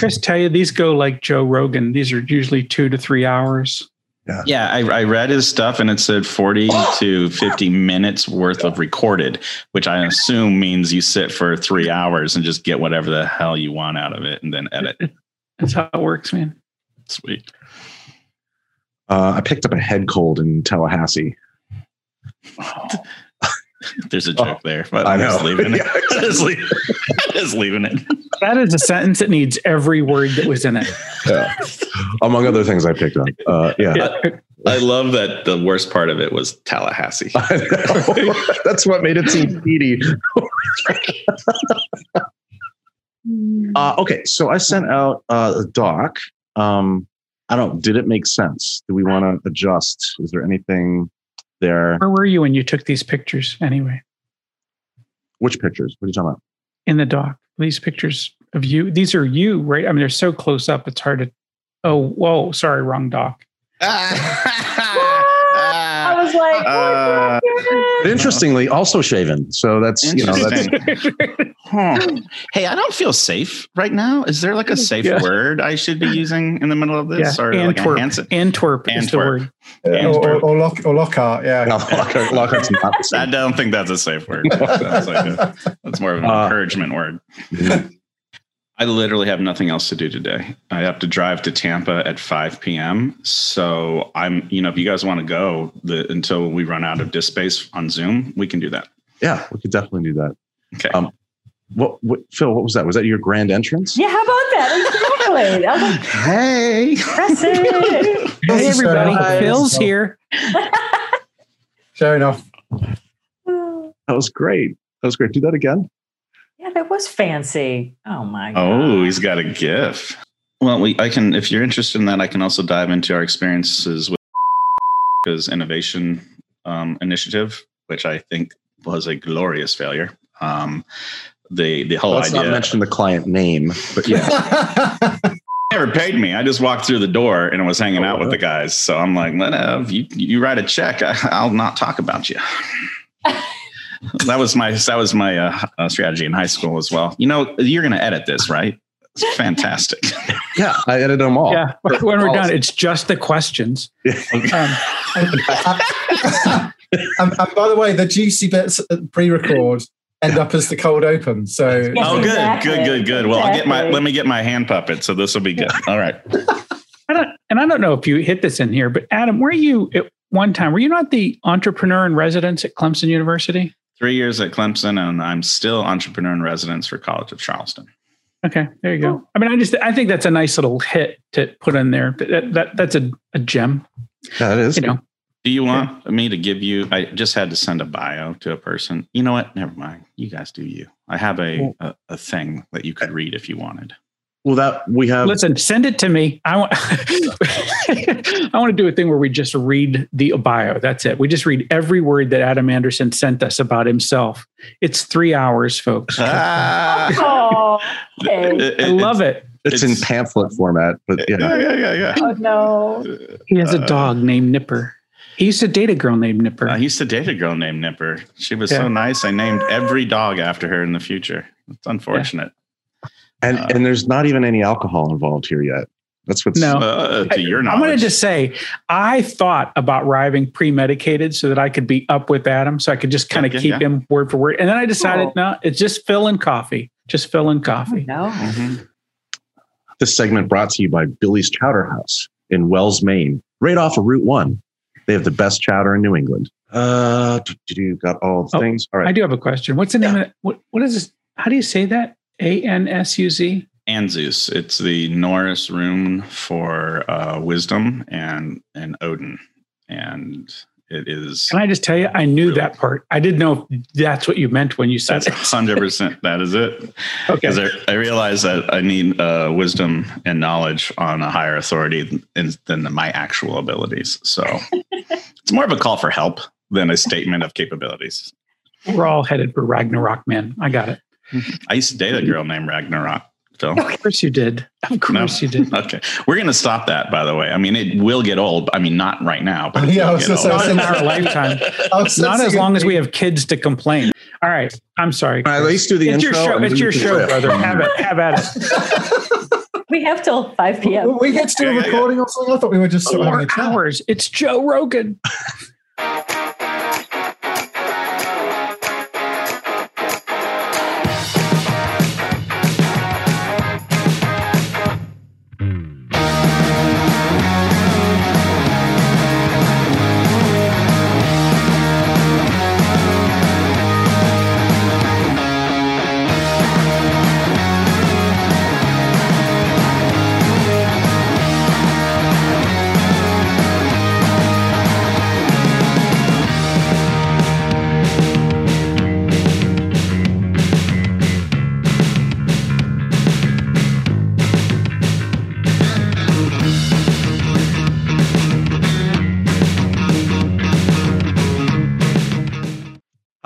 Chris tell you these go like Joe Rogan? These are usually two to three hours. Yeah, I, I read his stuff and it said 40 to 50 minutes worth of recorded, which I assume means you sit for three hours and just get whatever the hell you want out of it and then edit. That's how it works, man. Sweet. Uh, I picked up a head cold in Tallahassee. There's a joke there, but I I'm just leaving it. Yeah, I'm just, leaving, I'm just leaving it. That is a sentence that needs every word that was in it. Yeah. Among other things I picked up. Uh, yeah. I love that the worst part of it was Tallahassee. I know. That's what made it seem speedy. uh, okay, so I sent out uh, a doc. Um, I don't. Did it make sense? Do we want to adjust? Is there anything there? Where were you when you took these pictures anyway? Which pictures? What are you talking about? In the doc. these pictures of you, these are you, right? I mean, they're so close up, it's hard to. Oh, whoa, sorry, wrong doc. I was like, Uh, But interestingly, also shaven. So that's you know that's Huh. Hey, I don't feel safe right now. Is there like a safe Yeah. word I should be using in the middle of this? Yeah, Or like a Antwerp. Hansen- Antwerp, is the Antwerp. word. Uh, or, or, or, lock, or Lockhart, yeah. no, Lockhart- Lockhart's not I don't think that's a safe word. That's, like a, that's more of an Uh, encouragement word. I literally have nothing else to do today. I have to drive to Tampa at 5 p.m. So I'm, you know, if you guys want to go the, until we run out of disk space on Zoom, we can do that. Yeah, we could definitely do that. Okay. Um, What, what, Phil? What was that? Was that your grand entrance? yeah, how about that? Exactly. I was like, hey. that's it. Hey, everybody. Hi. Phil's here. Showing off. That was great. That was great. Do that again. Yeah, that was fancy. Oh my god. Oh, he's got a GIF. Well, we I can if you're interested in that, I can also dive into our experiences with his innovation um, initiative, which I think was a glorious failure. Um, the the whole Let's idea not mention the client name, but yeah. never paid me. I just walked through the door and was hanging out with the guys. So I'm like, let uh, you you write a check. I, I'll not talk about you. that was my that was my uh, uh, strategy in high school as well. You know, you're going to edit this, right? It's fantastic. yeah, I edited them all. Yeah. When we're done, it's just the questions. Um, and, and by the way, the juicy bits at pre-record end up as the cold open. So Oh, good, exactly. good, good, good. Well, I'll get my let me get my hand puppet. So this will be good. All right. I don't, and I don't know if you hit this in here, but Adam, were you at one time? Were you not the entrepreneur in residence at Clemson University? Three years at Clemson, and I'm still entrepreneur in residence for College of Charleston. Okay, there you go. I mean, I just I think that's a nice little hit to put in there. That, that that's a, a gem. That is. You know, Do you want me to give you? I just had to send a bio to a person. You know what? Never mind. You guys do you. I have a a, a thing that you could read if you wanted. Well, that we have. listen, send it to me. I want I want to do a thing where we just read the bio. That's it. We just read every word that Adam Anderson sent us about himself. It's three hours, folks. Oh, okay. I love it. It's, in pamphlet format, but Yeah, yeah. yeah, yeah, yeah. Oh no. He has a Uh, dog named Nipper. He used to date a girl named Nipper. I used to date a girl named Nipper. She was so nice. I named every dog after her in the future. It's unfortunate. And Uh, and there's not even any alcohol involved here yet. That's what's No. Uh, to your I'm knowledge. going to just say, I thought about arriving pre-medicated so that I could be up with Adam, so I could just kind of Yeah, keep yeah. him word for word. And then I decided, Oh. no, it's just Phil and coffee, just Phil and coffee. No. Mhm. This segment brought to you by Billy's Chowder House in Wells, Maine, right off of Route One. They have the best chowder in New England. Uh, you got all the Oh, things. All I do have a question. What's the name of it? What, what is this? How do you say that? A N S U Z. Ansuz. It's the Norse rune for uh, wisdom and and Odin, and it is. Can I just tell you, I knew that part. I didn't know if that's what you meant when you said That's hundred percent. That is it. Okay. Because I, I realize that I need uh, wisdom and knowledge on a higher authority than, than my actual abilities. So it's more of a call for help than a statement of capabilities. We're all headed for Ragnarok, man. I got it. I used to date a girl named Ragnarok. Phil. Of course you did. Of course you did. Okay, we're gonna stop that. By the way, I mean it will get old. I mean not right now, but it Yeah, I will get old. Not in our lifetime. I Not as long as we have kids to complain. All right. I'm sorry. All right, at least do the it's intro. your show. It's your show, riff. brother. Have it. Have at it. We have till 5 p.m. We get to do a Yeah, yeah, yeah. recording or something. I thought we were just sort Four hours. It's Joe Rogan.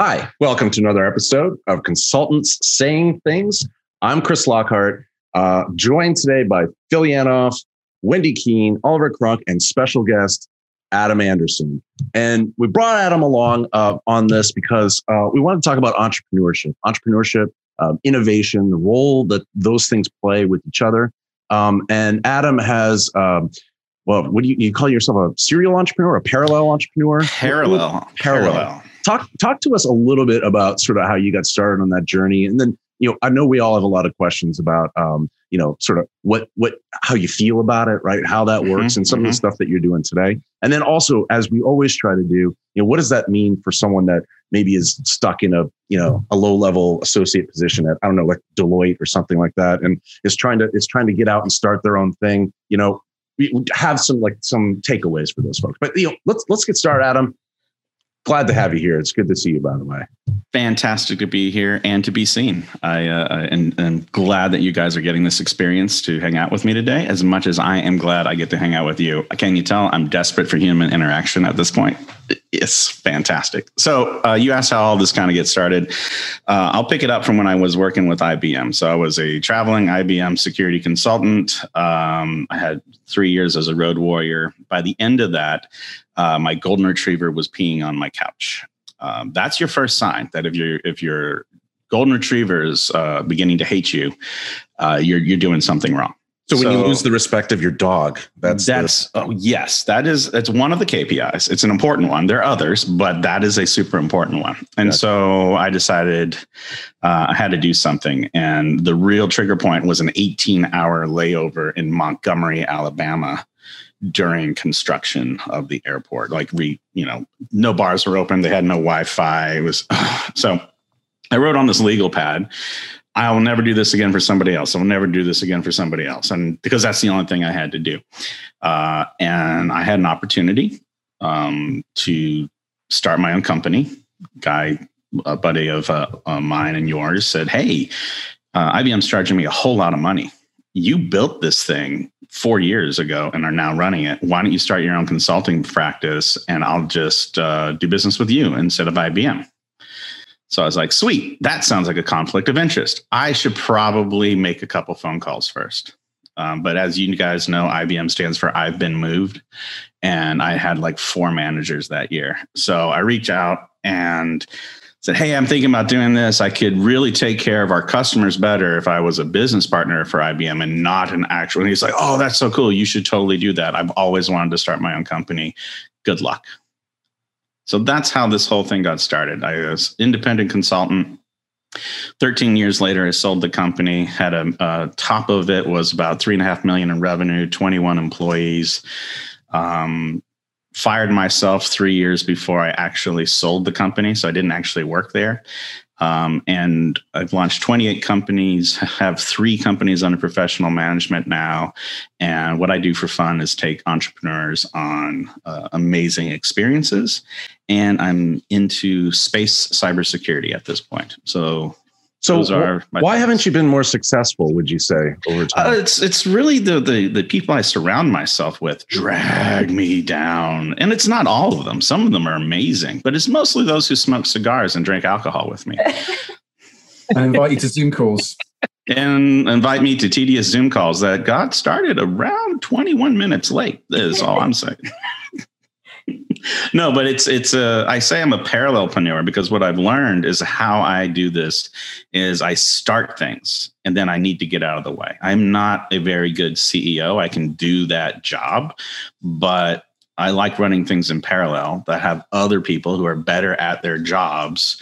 Hi, welcome to another episode of Consultants Saying Things. I'm Chris Lockhart, uh, joined today by Phil Yanoff, Wendy Keene, Oliver Crunk, and special guest Adam Anderson. And we brought Adam along uh, on this because uh, we want to talk about entrepreneurship, entrepreneurship, um, innovation, the role that those things play with each other. Um, and Adam has, um, well, what do you, you call yourself a serial entrepreneur, a parallel entrepreneur? Parallel. Parallel. Talk talk to us a little bit about sort of how you got started on that journey. And then you know i know we all have a lot of questions about um you know sort of what what how you feel about it right? How that works Mhm, and some of the mhm. stuff that you're doing today. And then also as we always try to do you know what does that mean for someone that maybe is stuck in a you know a low level associate position at i don't know like deloitte or something like that and is trying to is trying to get out and start their own thing you know we we have some like some takeaways for those folks. But you know let's let's get started adam glad to have you here. It's good to see you, by the way. Fantastic to be here and to be seen. I uh, and am glad that you guys are getting this experience to hang out with me today. As much as I am glad I get to hang out with you, can you tell I'm desperate for human interaction at this point? It's fantastic. So uh, you asked how all this kind of gets started. Uh, I'll pick it up from when I was working with IBM. So I was a traveling IBM security consultant. Um, I had three years as a road warrior. By the end of that, uh, my golden retriever was peeing on my couch. Um, that's your first sign that if your if your golden retriever is uh, beginning to hate you, uh, you're you're doing something wrong. So when you lose the respect of your dog, that's That's oh, yes, that is that's one of the KPIs. It's an important one. There are others, but that is a super important one. And Gotcha. so I decided uh, I had to do something. And the real trigger point was an 18 hour layover in Montgomery, Alabama during construction of the airport. Like we, you know, no bars were open. They had no Wi-Fi. It was so I wrote on this legal pad. I will never do this again for somebody else. I will never do this again for somebody else. And because that's the only thing I had to do. Uh, and I had an opportunity um, to start my own company. Guy, a buddy of uh, uh, mine and yours said, Hey, uh, IBM's charging me a whole lot of money. You built this thing four years ago and are now running it. Why don't you start your own consulting practice and I'll just uh, do business with you instead of IBM? So I was like, sweet, that sounds like a conflict of interest. I should probably make a couple phone calls first. Um, but as you guys know, IBM stands for I've been moved. And I had like four managers that year. So I reached out and said, Hey, I'm thinking about doing this. I could really take care of our customers better if I was a business partner for IBM and not an actual. And he's like, Oh, that's so cool. You should totally do that. I've always wanted to start my own company. Good luck. So that's how this whole thing got started. I was independent consultant. 13 years later, I sold the company. Had a uh, top of it was about three and a half million in revenue, 21 employees. Um, fired myself three years before I actually sold the company, so I didn't actually work there. Um, and I've launched 28 companies, have three companies under professional management now. And what I do for fun is take entrepreneurs on uh, amazing experiences. And I'm into space cybersecurity at this point. So, So those are why thoughts. haven't you been more successful? Would you say over time? Uh, it's it's really the, the the people I surround myself with drag me down, and it's not all of them. Some of them are amazing, but it's mostly those who smoke cigars and drink alcohol with me, I invite you to Zoom calls. and invite me to tedious Zoom calls that got started around 21 minutes late. Is all I'm saying. no, but it's it's a. I say I'm a parallelpreneur because what I've learned is how I do this is I start things and then I need to get out of the way. I'm not a very good CEO. I can do that job, but I like running things in parallel that have other people who are better at their jobs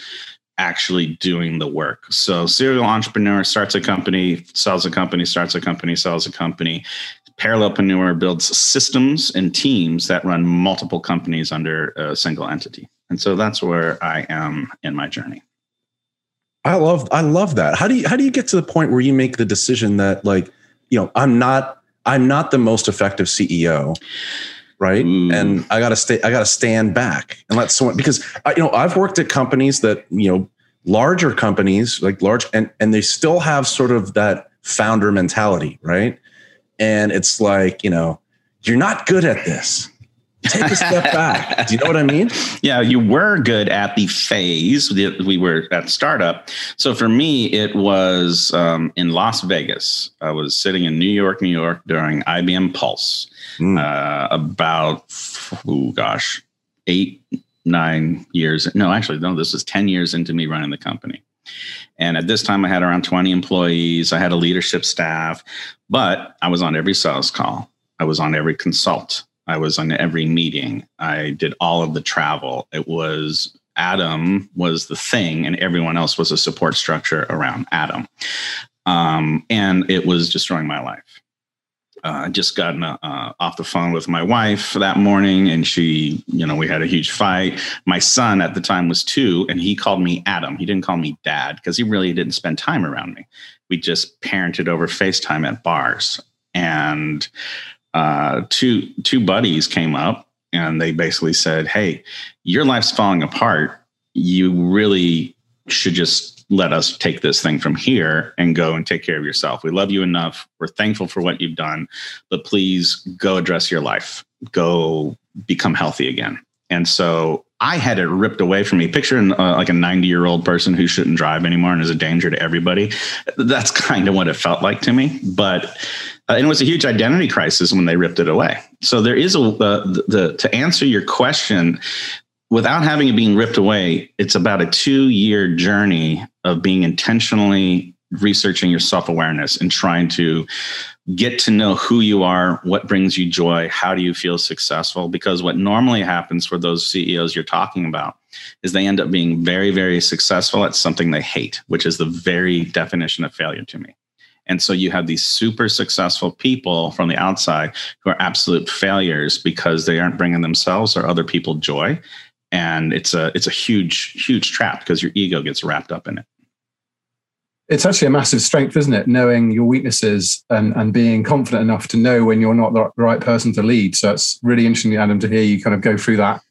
actually doing the work. So serial entrepreneur starts a company, sells a company, starts a company, sells a company. Parallelpreneur builds systems and teams that run multiple companies under a single entity. And so that's where I am in my journey. I love I love that. How do you how do you get to the point where you make the decision that like, you know, I'm not I'm not the most effective CEO, right? Ooh. And I got to stay I got to stand back and let someone because I, you know, I've worked at companies that, you know, larger companies, like large and and they still have sort of that founder mentality, right? And it's like, you know, you're not good at this. Take a step back. Do you know what I mean? Yeah, you were good at the phase that we were at startup. So for me, it was um, in Las Vegas. I was sitting in New York, New York during IBM Pulse. Mm. Uh, about oh gosh, eight nine years. No, actually, no. This is ten years into me running the company. And at this time, I had around 20 employees. I had a leadership staff, but I was on every sales call. I was on every consult. I was on every meeting. I did all of the travel. It was Adam was the thing, and everyone else was a support structure around Adam. Um, and it was destroying my life. Uh, I just gotten uh, off the phone with my wife that morning, and she, you know, we had a huge fight. My son at the time was two, and he called me Adam. He didn't call me dad because he really didn't spend time around me. We just parented over FaceTime at bars. And uh, two two buddies came up and they basically said, "Hey, your life's falling apart. You really should just let us take this thing from here and go and take care of yourself. We love you enough. We're thankful for what you've done, but please go address your life. Go become healthy again." And so I had it ripped away from me. Picture uh, like a 90 year old person who shouldn't drive anymore and is a danger to everybody. That's kind of what it felt like to me. But uh, and it was a huge identity crisis when they ripped it away. So there is a uh, the, the to answer your question without having it being ripped away. It's about a two year journey of being intentionally researching your self awareness and trying to get to know who you are, what brings you joy, how do you feel successful. Because what normally happens for those CEOs you're talking about is they end up being very, very successful at something they hate, which is the very definition of failure to me. And so you have these super successful people from the outside who are absolute failures because they aren't bringing themselves or other people joy. And it's a it's a huge huge trap because your ego gets wrapped up in it. It's actually a massive strength, isn't it? Knowing your weaknesses and, and being confident enough to know when you're not the right person to lead. So it's really interesting, Adam, to hear you kind of go through that.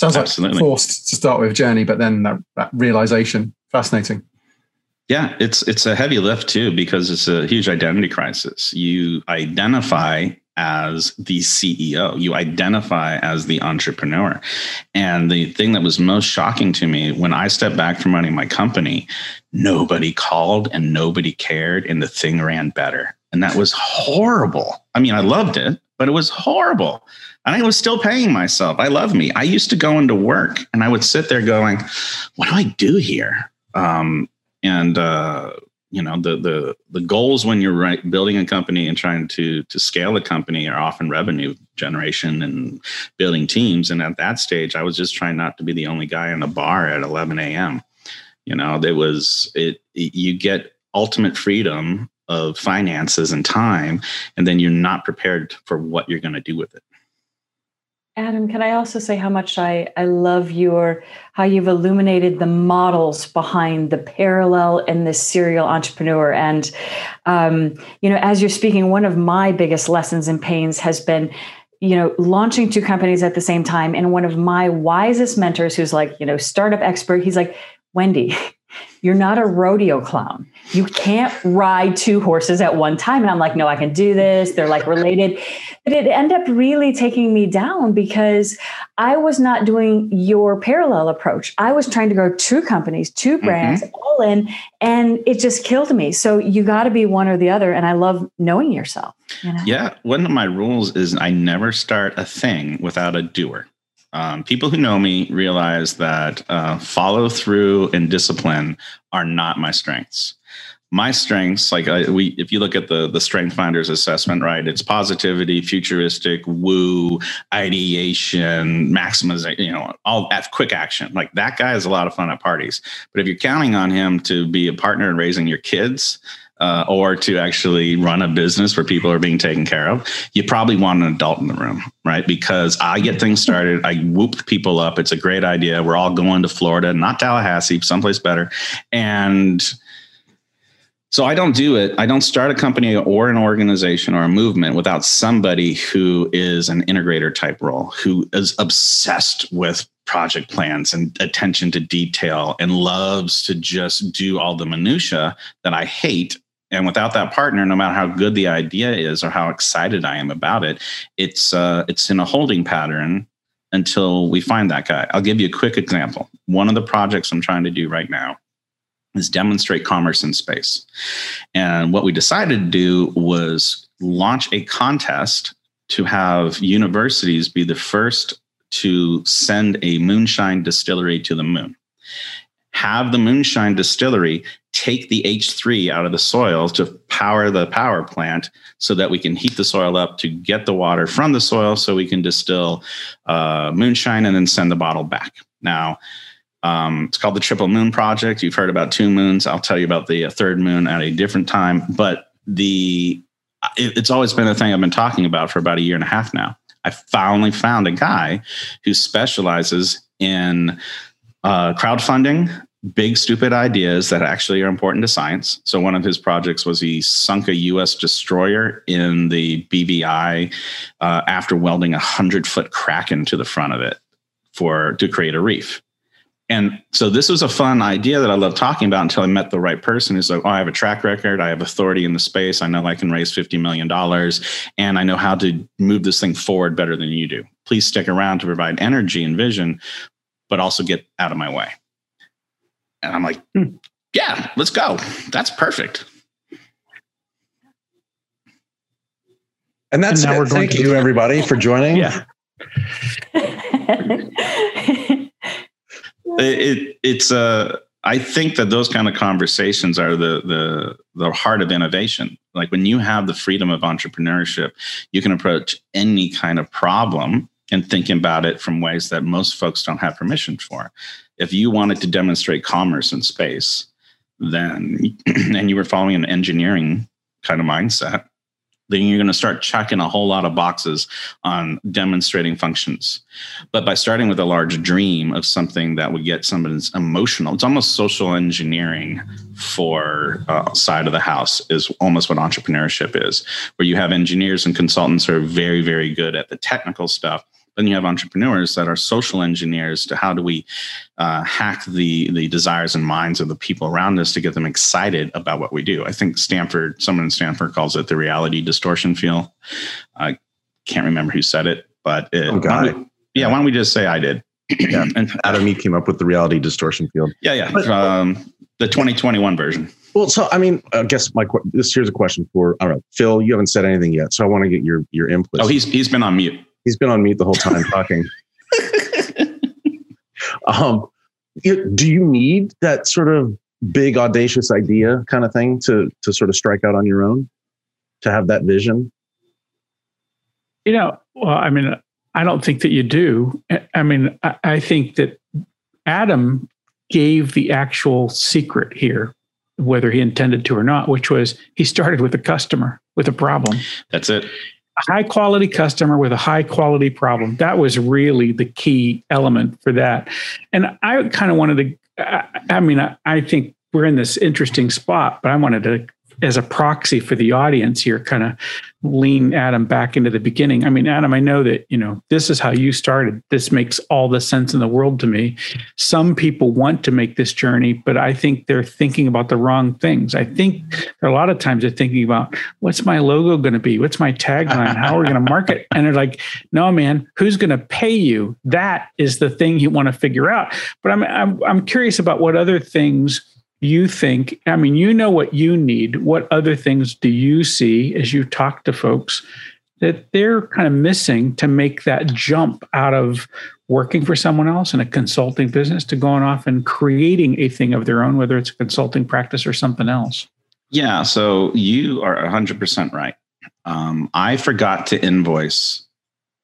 Sounds like forced to start with journey, but then that, that realization. Fascinating. Yeah, it's it's a heavy lift too because it's a huge identity crisis. You identify as the CEO, you identify as the entrepreneur. And the thing that was most shocking to me when I stepped back from running my company, nobody called and nobody cared and the thing ran better. And that was horrible. I mean, I loved it, but it was horrible. And I was still paying myself. I love me. I used to go into work and I would sit there going, what do I do here? Um, and uh, you know the the the goals when you're right, building a company and trying to to scale a company are often revenue generation and building teams. And at that stage, I was just trying not to be the only guy in a bar at 11 a.m. You know, there was it. You get ultimate freedom of finances and time, and then you're not prepared for what you're going to do with it. Adam, can I also say how much I, I love your how you've illuminated the models behind the parallel and the serial entrepreneur. And um, you know, as you're speaking, one of my biggest lessons and pains has been, you know, launching two companies at the same time. And one of my wisest mentors, who's like, you know, startup expert, he's like, Wendy, you're not a rodeo clown. You can't ride two horses at one time. And I'm like, no, I can do this. They're like related. But it ended up really taking me down because I was not doing your parallel approach. I was trying to grow two companies, two brands, mm-hmm. all in, and it just killed me. So you got to be one or the other. And I love knowing yourself. You know? Yeah. One of my rules is I never start a thing without a doer. Um, people who know me realize that uh, follow through and discipline are not my strengths. My strengths, like I, we, if you look at the the Strength Finders assessment, right, it's positivity, futuristic, woo, ideation, maximization, you know, all at quick action. Like that guy is a lot of fun at parties. But if you're counting on him to be a partner in raising your kids, uh, or to actually run a business where people are being taken care of, you probably want an adult in the room, right? Because I get things started, I whoop people up. It's a great idea. We're all going to Florida, not Tallahassee, someplace better. And so I don't do it. I don't start a company or an organization or a movement without somebody who is an integrator type role, who is obsessed with project plans and attention to detail and loves to just do all the minutia that I hate and without that partner no matter how good the idea is or how excited i am about it it's uh, it's in a holding pattern until we find that guy. I'll give you a quick example. One of the projects i'm trying to do right now is demonstrate commerce in space. And what we decided to do was launch a contest to have universities be the first to send a moonshine distillery to the moon have the moonshine distillery take the H3 out of the soil to power the power plant so that we can heat the soil up to get the water from the soil so we can distill uh, moonshine and then send the bottle back. Now, um, it's called the Triple Moon Project. You've heard about two moons. I'll tell you about the uh, third moon at a different time. But the it, it's always been a thing I've been talking about for about a year and a half now. I finally found a guy who specializes in uh, crowdfunding big stupid ideas that actually are important to science. So one of his projects was he sunk a U.S. destroyer in the BVI uh, after welding a hundred foot crack into the front of it for to create a reef. And so this was a fun idea that I love talking about until I met the right person who's like, oh, I have a track record. I have authority in the space. I know I can raise $50 million and I know how to move this thing forward better than you do. Please stick around to provide energy and vision, but also get out of my way. And I'm like, hmm, yeah, let's go. That's perfect. And that's and now it. We're going Thank to- you, everybody, for joining. Yeah. it, it, it's a. Uh, I think that those kind of conversations are the the the heart of innovation. Like when you have the freedom of entrepreneurship, you can approach any kind of problem and thinking about it from ways that most folks don't have permission for if you wanted to demonstrate commerce in space, then and you were following an engineering kind of mindset, then you're going to start checking a whole lot of boxes on demonstrating functions. But by starting with a large dream of something that would get somebody's emotional, it's almost social engineering for uh, side of the house is almost what entrepreneurship is, where you have engineers and consultants who are very, very good at the technical stuff then you have entrepreneurs that are social engineers to how do we uh, hack the the desires and minds of the people around us to get them excited about what we do. I think Stanford, someone in Stanford calls it the reality distortion field. I can't remember who said it, but it, oh, got it. yeah, why don't we just say I did? yeah, and Adam E came up with the reality distortion field. Yeah, yeah, but, um, the 2021 version. Well, so I mean, I guess my this here's a question for I don't know, Phil. You haven't said anything yet, so I want to get your your input. Oh, he's he's been on mute. He's been on mute the whole time talking. um, do you need that sort of big audacious idea kind of thing to to sort of strike out on your own to have that vision? You know, well, I mean, I don't think that you do. I mean, I, I think that Adam gave the actual secret here, whether he intended to or not, which was he started with a customer with a problem. That's it high quality customer with a high quality problem. That was really the key element for that. And I kind of wanted to, I, I mean, I, I, think we're in this interesting spot, but I wanted to as a proxy for the audience here, kind of lean Adam back into the beginning. I mean, Adam, I know that, you know, this is how you started. This makes all the sense in the world to me. Some people want to make this journey, but I think they're thinking about the wrong things. I think a lot of times they're thinking about what's my logo going to be? What's my tagline? How are we going to market? And they're like, no, man, who's going to pay you? That is the thing you want to figure out. But I'm, I'm, I'm curious about what other things you think i mean you know what you need what other things do you see as you talk to folks that they're kind of missing to make that jump out of working for someone else in a consulting business to going off and creating a thing of their own, whether it's a consulting practice or something else? Yeah, so you are 100% right. Um, I forgot to invoice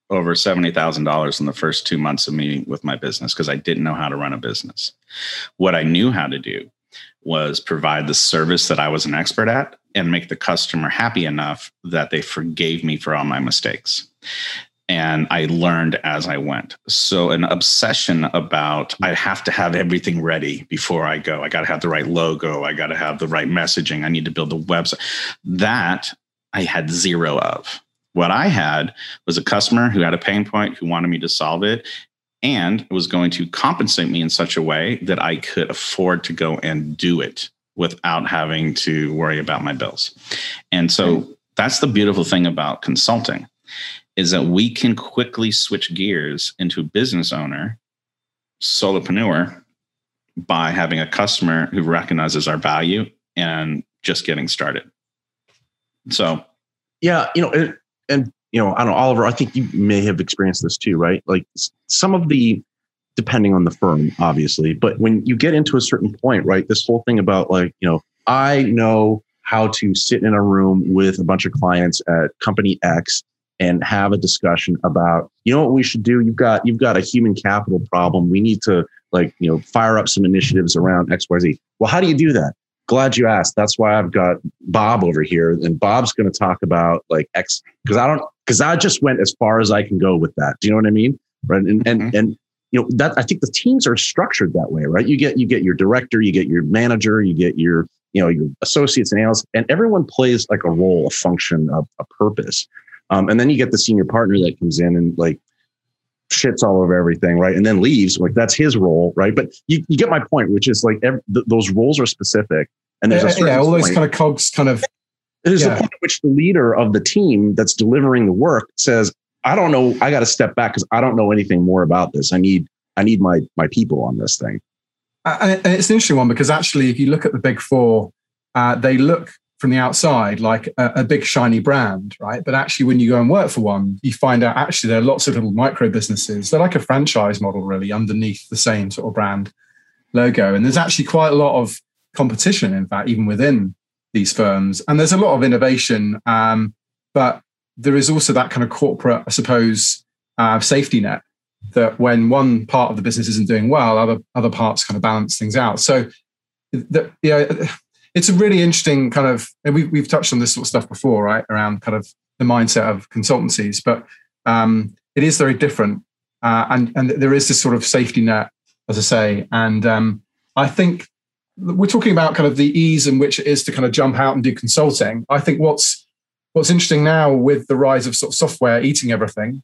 over $70,000 in the first two months of me with my business because I didn't know how to run a business. What I knew how to do was provide the service that I was an expert at and make the customer happy enough that they forgave me for all my mistakes. And I learned as I went. So, an obsession about I have to have everything ready before I go. I got to have the right logo. I got to have the right messaging. I need to build the website. That I had zero of. What I had was a customer who had a pain point who wanted me to solve it and it was going to compensate me in such a way that I could afford to go and do it without having to worry about my bills. And so that's the beautiful thing about consulting is that we can quickly switch gears into a business owner, solopreneur by having a customer who recognizes our value and just getting started. So, yeah, you know, and, and you know, I don't know, Oliver, I think you may have experienced this too, right? Like some of the, depending on the firm, obviously, but when you get into a certain point, right, this whole thing about like, you know, I know how to sit in a room with a bunch of clients at company X and have a discussion about, you know what we should do? You've got, you've got a human capital problem. We need to like, you know, fire up some initiatives around XYZ. Well, how do you do that? glad you asked. That's why I've got Bob over here, and Bob's going to talk about like X because I don't because I just went as far as I can go with that. Do you know what I mean? Right, and and mm-hmm. and you know that I think the teams are structured that way, right? You get you get your director, you get your manager, you get your you know your associates and analysts, and everyone plays like a role, a function, a, a purpose. Um, and then you get the senior partner that comes in and like shits all over everything, right? And then leaves. Like that's his role, right? But you, you get my point, which is like every, th- those roles are specific, and there's yeah, a yeah all those kind of cogs, kind of. There's yeah. a point at which the leader of the team that's delivering the work says, "I don't know. I got to step back because I don't know anything more about this. I need I need my my people on this thing." And it's an interesting one because actually, if you look at the big four, uh, they look from the outside like a, a, big shiny brand, right? But actually, when you go and work for one, you find out actually there are lots of little micro businesses. They're like a franchise model, really, underneath the same sort of brand logo. And there's actually quite a lot of competition, in fact, even within these firms. And there's a lot of innovation, um, but there is also that kind of corporate, I suppose, uh, safety net that when one part of the business isn't doing well, other other parts kind of balance things out. So, the, know, it's a really interesting kind of, and we've, we've touched on this sort of stuff before, right? Around kind of the mindset of consultancies, but um, it is very different. Uh, and, and there is this sort of safety net, as I say. And um, I think we're talking about kind of the ease in which it is to kind of jump out and do consulting. I think what's, what's interesting now with the rise of sort of software eating everything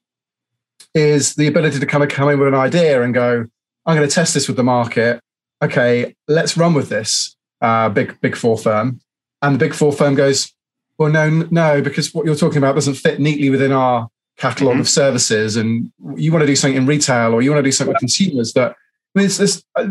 is the ability to kind of come in with an idea and go, I'm going to test this with the market. Okay, let's run with this uh, big big four firm, and the big four firm goes, well, no, no, because what you're talking about doesn't fit neatly within our catalog mm-hmm. of services, and you want to do something in retail or you want to do something with consumers. That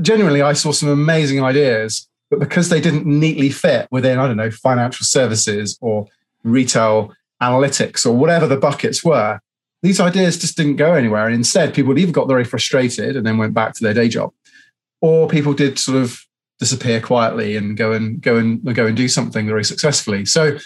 genuinely, I saw some amazing ideas, but because they didn't neatly fit within, I don't know, financial services or retail analytics or whatever the buckets were, these ideas just didn't go anywhere. And instead, people either got very frustrated and then went back to their day job, or people did sort of disappear quietly and go and go and go and do something very successfully. So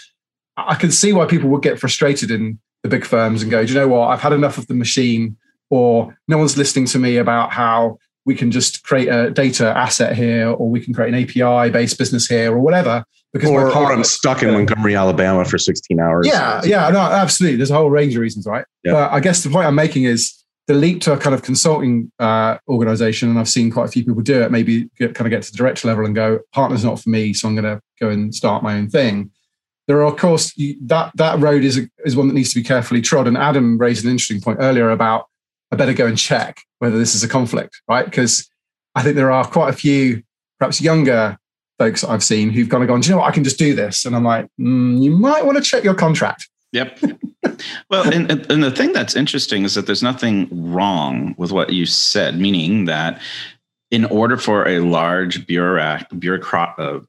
I can see why people would get frustrated in the big firms and go, do you know what? I've had enough of the machine, or no one's listening to me about how we can just create a data asset here, or we can create an API based business here, or whatever. Because or, or I'm stuck in Montgomery, Alabama for 16 hours. Yeah, yeah, no, absolutely. There's a whole range of reasons, right? Yeah. But I guess the point I'm making is the leap to a kind of consulting uh, organization, and I've seen quite a few people do it, maybe get, kind of get to the director level and go, partner's not for me, so I'm going to go and start my own thing. There are, of course, that that road is a, is one that needs to be carefully trod. And Adam raised an interesting point earlier about I better go and check whether this is a conflict, right? Because I think there are quite a few, perhaps younger folks I've seen who've kind of gone, do you know what, I can just do this. And I'm like, mm, you might want to check your contract. Yep. well, and, and the thing that's interesting is that there's nothing wrong with what you said, meaning that in order for a large bureaucrat, bureaucrat uh,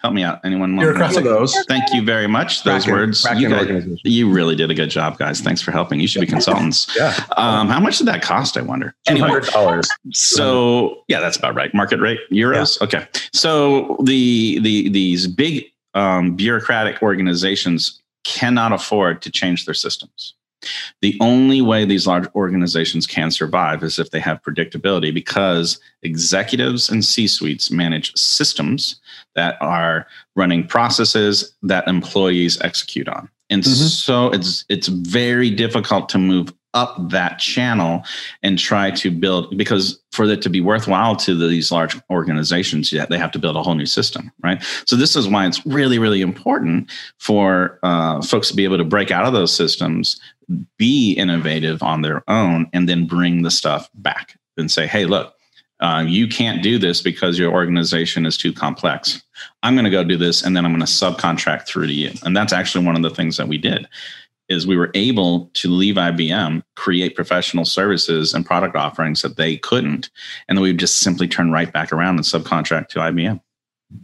Help me out. Anyone? of those. Thank you very much. Those words. You, guys- you really did a good job, guys. Thanks for helping. You should be consultants. Yeah. Um, how much did that cost? I wonder. Anyway, $200. so yeah, that's about right. Market rate euros. Okay. So the the these big um, bureaucratic organizations cannot afford to change their systems. The only way these large organizations can survive is if they have predictability because executives and C suites manage systems that are running processes that employees execute on. And Mhm. so it's it's very difficult to move up that channel and try to build because for it to be worthwhile to these large organizations yeah they have to build a whole new system right so this is why it's really really important for uh, folks to be able to break out of those systems be innovative on their own and then bring the stuff back and say hey look uh, you can't do this because your organization is too complex i'm going to go do this and then i'm going to subcontract through to you and that's actually one of the things that we did is we were able to leave IBM, create professional services and product offerings that they couldn't, and then we would just simply turn right back around and subcontract to IBM.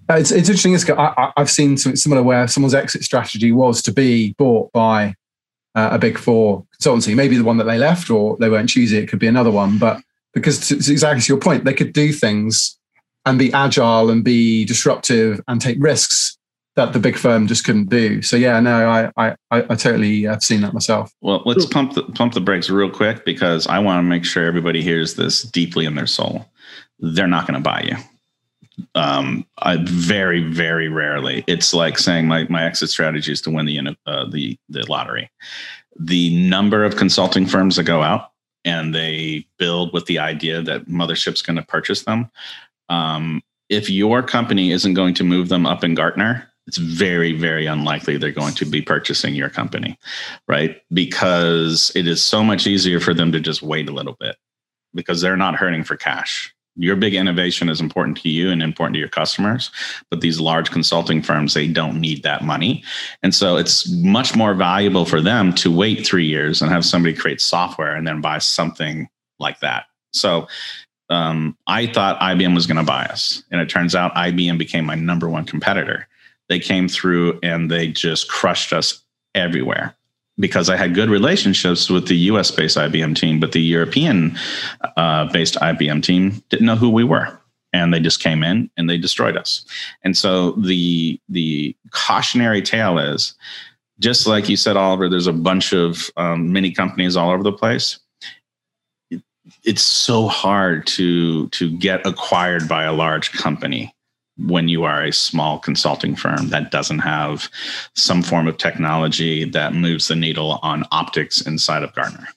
Uh, It's, it's interesting. It's, I, I've seen something similar where someone's exit strategy was to be bought by uh, a big four consultancy, maybe the one that they left or they weren't choosy. It could be another one. But because to exactly to your point, they could do things and be agile and be disruptive and take risks that the big firm just couldn't do. So yeah, no, I I, I I totally have seen that myself. Well, let's pump the pump the brakes real quick because I want to make sure everybody hears this deeply in their soul. They're not going to buy you. Um, I very, very rarely. It's like saying my my exit strategy is to win the uh, the the lottery. The number of consulting firms that go out and they build with the idea that mothership's going to purchase them. Um, if your company isn't going to move them up in Gartner, it's very, very unlikely they're going to be purchasing your company, right? Because it is so much easier for them to just wait a little bit because they're not hurting for cash. Your big innovation is important to you and important to your customers, but these large consulting firms, they don't need that money. And so it's much more valuable for them to wait three years and have somebody create software and then buy something like that. So um, I thought IBM was going to buy us. And it turns out IBM became my number one competitor. They came through and they just crushed us everywhere because I had good relationships with the US based IBM team, but the European uh, based IBM team didn't know who we were. And they just came in and they destroyed us. And so the the cautionary tale is just like you said, Oliver, there's a bunch of um, companies all over the place it's so hard to to get acquired by a large company when you are a small consulting firm that doesn't have some form of technology that moves the needle on optics inside of Gartner.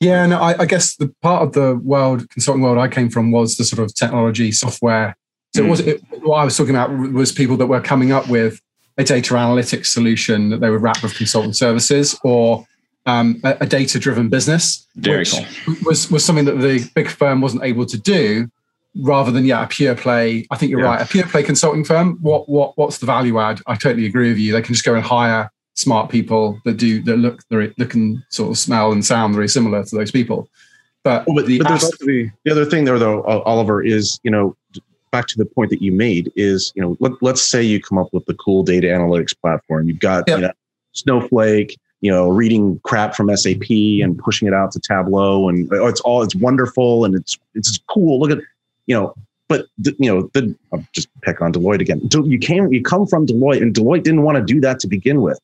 Yeah, no, I, I guess the part of the world consulting world I came from was the sort of technology software. So Mm. it was it, what I was talking about was people that were coming up with a data analytics solution that they would wrap with consulting services or um, a, a data-driven business, Very which cool. was was something that the big firm wasn't able to do. Rather than yeah, a pure play. I think you're Yeah. right. A pure play consulting firm. What what what's the value add? I totally agree with you. They can just go and hire smart people that do that look that look and sort of smell and sound very similar to those people. But, Well, but, the but there's as- the, the other thing there, though, Oliver, is you know back to the point that you made is you know let, let's say you come up with the cool data analytics platform. You've got Yep. you know, Snowflake, you know, reading crap from SAP and pushing it out to Tableau, and oh, it's all it's wonderful and it's it's cool. Look at you know. But you know, the, I'll just pick on Deloitte again. You came, you come from Deloitte, and Deloitte didn't want to do that to begin with.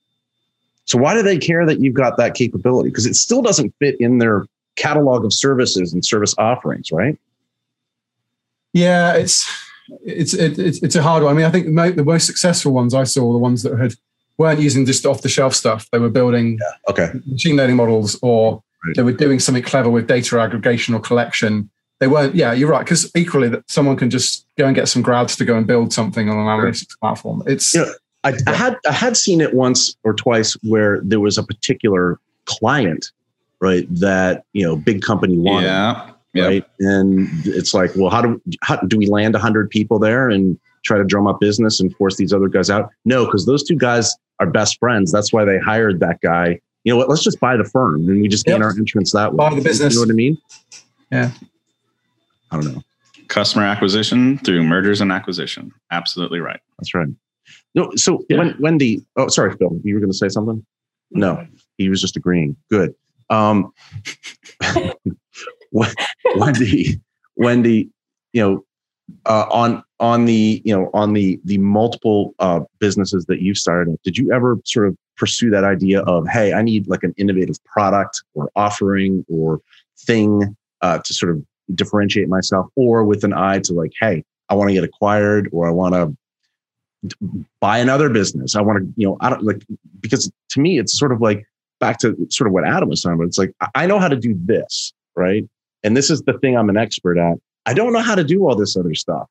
So why do they care that you've got that capability? Because it still doesn't fit in their catalog of services and service offerings, right? yeah, it's it's it, it's it's a hard one. I mean, I think the, mo- the most successful ones I saw the ones that had weren't using just off the shelf stuff. They were building Okay. machine learning models or Right. they were doing something clever with data aggregation or collection. They weren't, yeah, you're right. Because equally, that someone can just go and get some grads to go and build something on an analytics platform. It's Yeah. I, I had I had seen it once or twice where there was a particular client, right, that you know big company wanted, Yeah. Yeah. right, and it's like, well, how do how do we land hundred people there and try to drum up business and force these other guys out? No, because those two guys are best friends. That's why they hired that guy. You know what? Let's just buy the firm and we just gain Yep. our entrance that way. Buy the business. You know what I mean? Yeah. I don't know. Customer acquisition through mergers and acquisition. Absolutely right. That's right. No, so Yeah. when Wendy, oh, sorry, Phil, you were going to say something? No, he was just agreeing. Good. Um, Wen- Wendy, Wendy, you know, uh, on on the you know on the the multiple uh, businesses that you've started, up, did you ever sort of pursue that idea of, hey, I need like an innovative product or offering or thing uh, to sort of differentiate myself, or with an eye to like, hey, I want to get acquired or I want to buy another business. I want to, you know, I don't like because to me it's sort of like back to sort of what Adam was saying, but It's like I- know how to do this, right? And this is the thing I'm an expert at. I don't know how to do all this other stuff,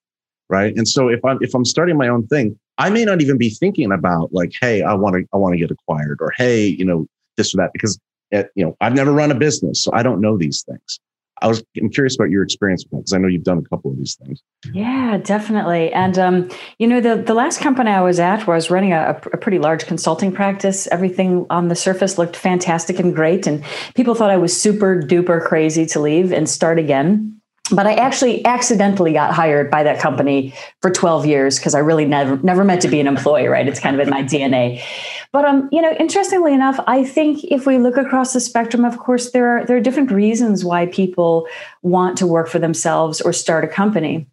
right? And so if I'm if I'm starting my own thing, I may not even be thinking about like, hey, I want to I want to get acquired or hey, you know, this or that because it, you know I've never run a business, so I don't know these things. I was I'm curious about your experience with that because I know you've done a couple of these things. Yeah, definitely. And um, you know, the the last company I was at was running a, a pretty large consulting practice. Everything on the surface looked fantastic and great, and people thought I was super duper crazy to leave and start again. But I actually accidentally got hired by that company for 12 years because I really never never meant to be an employee, right? It's kind of in my DNA. But um, you know, interestingly enough, I think if we look across the spectrum, of course, there are there are different reasons why people want to work for themselves or start a company.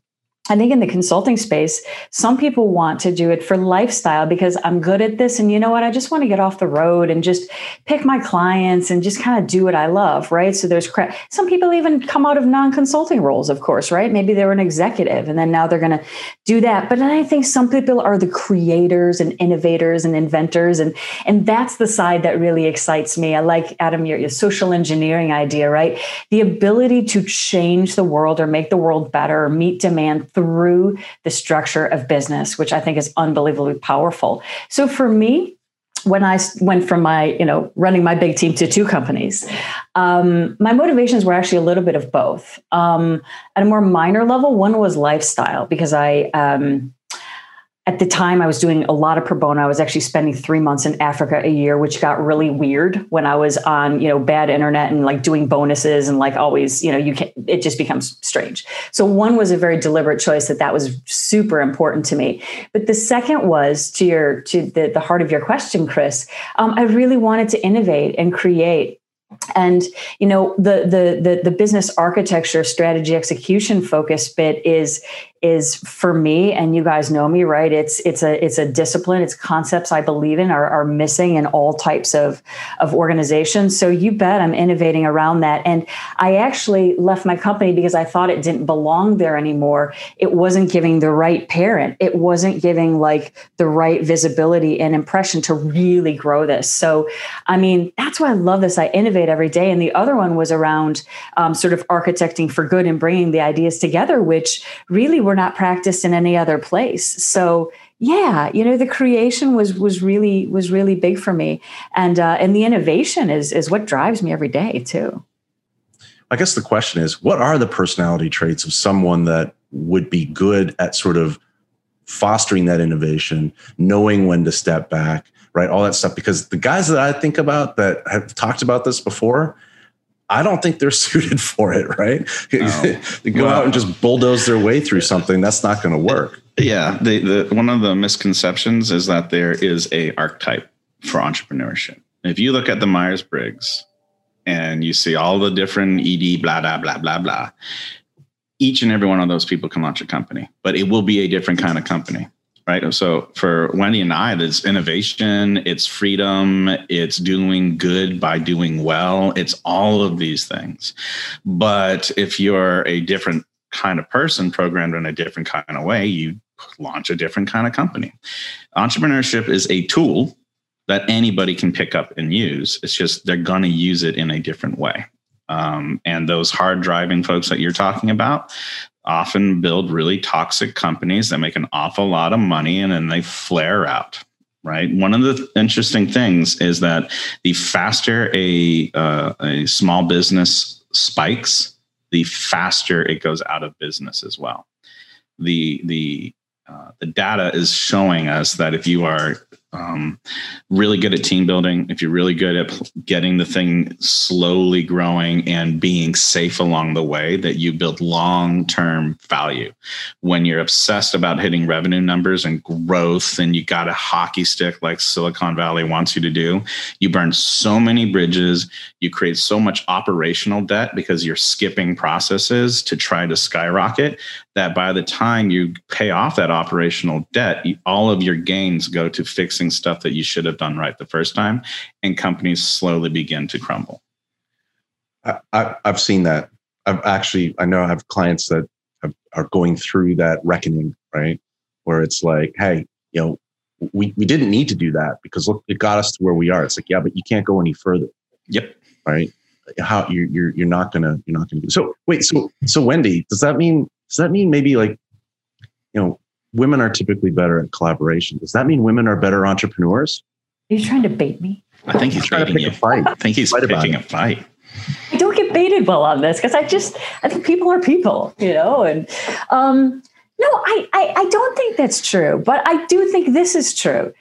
I think in the consulting space, some people want to do it for lifestyle because I'm good at this. And you know what? I just want to get off the road and just pick my clients and just kind of do what I love, right? So there's cra- some people even come out of non consulting roles, of course, right? Maybe they were an executive and then now they're going to do that. But then I think some people are the creators and innovators and inventors. And, and that's the side that really excites me. I like, Adam, your, your social engineering idea, right? The ability to change the world or make the world better or meet demand through the structure of business, which I think is unbelievably powerful. So for me, when I went from my, you know, running my big team to two companies, um, my motivations were actually a little bit of both. Um, at a more minor level, one was lifestyle because I, um, at the time I was doing a lot of pro bono. I was actually spending three months in Africa a year, which got really weird when I was on, you know, bad internet and like doing bonuses and like always, you know, you can it just becomes strange. So one was a very deliberate choice that that was super important to me. But the second was to your to the the heart of your question, Chris. Um, I really wanted to innovate and create and you know the, the the the business architecture strategy execution focus bit is is for me and you guys know me right? It's it's a it's a discipline. It's concepts i believe in are, are missing in all types of of organizations. So you bet i'm innovating around that. And i actually left my company because i thought it didn't belong there anymore. It wasn't giving the right parent. It wasn't giving like the right visibility and impression to really grow this. So i mean that's why i love this. I innovate every day. And the other one was around um, sort of architecting for good and bringing the ideas together which really were not practiced in any other place so yeah you know the creation was was really was really big for me and uh, and the innovation is is what drives me every day too I guess the question is, what are the personality traits of someone that would be good at sort of fostering that innovation, knowing when to step back, right? All that stuff. Because the guys that I think about that have talked about this before, I don't think they're suited for it, right? No. go Well- out and just bulldoze their way through something. That's not going to work. Yeah, the, the one of the misconceptions is that there is a archetype for entrepreneurship. If you look at the Myers Briggs and you see all the different ED, blah blah blah blah blah, each and every one of those people can launch a company, but it will be a different kind of company, right? So for Wendy and I, there's innovation, it's freedom, it's doing good by doing well, it's all of these things. But if you're a different kind of person programmed in a different kind of way, you launch a different kind of company. Entrepreneurship is a tool that anybody can pick up and use. It's just they're going to use it in a different way. Um, and those hard driving folks that you're talking about often build really toxic companies that make an awful lot of money and then they flare out. Right. One of the interesting things is that the faster a uh, a small business spikes, the faster it goes out of business as well. The the uh, the data is showing us that if you are um, really good at team building, if you're really good at getting the thing slowly growing and being safe along the way, that you build long term value. When you're obsessed about hitting revenue numbers and growth, and you got a hockey stick like Silicon Valley wants you to do, you burn so many bridges, you create so much operational debt because you're skipping processes to try to skyrocket that by the time you pay off that operational debt, all of your gains go to fixing stuff that you should have done right the first time, and companies slowly begin to crumble. I, I, I've seen that. I've actually, I know I have clients that have, are going through that reckoning, right? Where it's like, hey, you know, we, we didn't need to do that because look, it got us to where we are. It's like, yeah, but you can't go any further. Yep. Right. How you're, you're, you're not gonna, you're not gonna. do. So wait, so, so Wendy, does that mean, does that mean maybe like, you know, women are typically better at collaboration? Does that mean women are better entrepreneurs? Are you trying to bait me? I think he's Trying to baiting pick you. a fight. I think he's Fight about picking it. a fight. I don't get baited well on this because I just I think people are people, you know, and um, no, I, I I don't think that's true, but I do think this is true.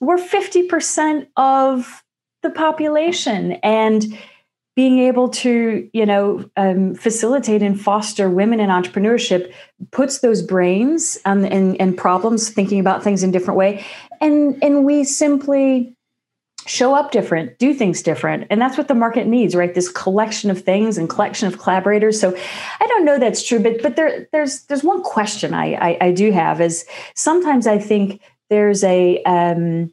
We're fifty percent of the population, and being able to you know um, facilitate and foster women in entrepreneurship puts those brains um, and and problems thinking about things in different way, and and we simply show up different, do things different. And that's what the market needs, right? This collection of things and collection of collaborators. So I don't know that's true, but but there there's there's one question I I, I do have is sometimes I think there's a um,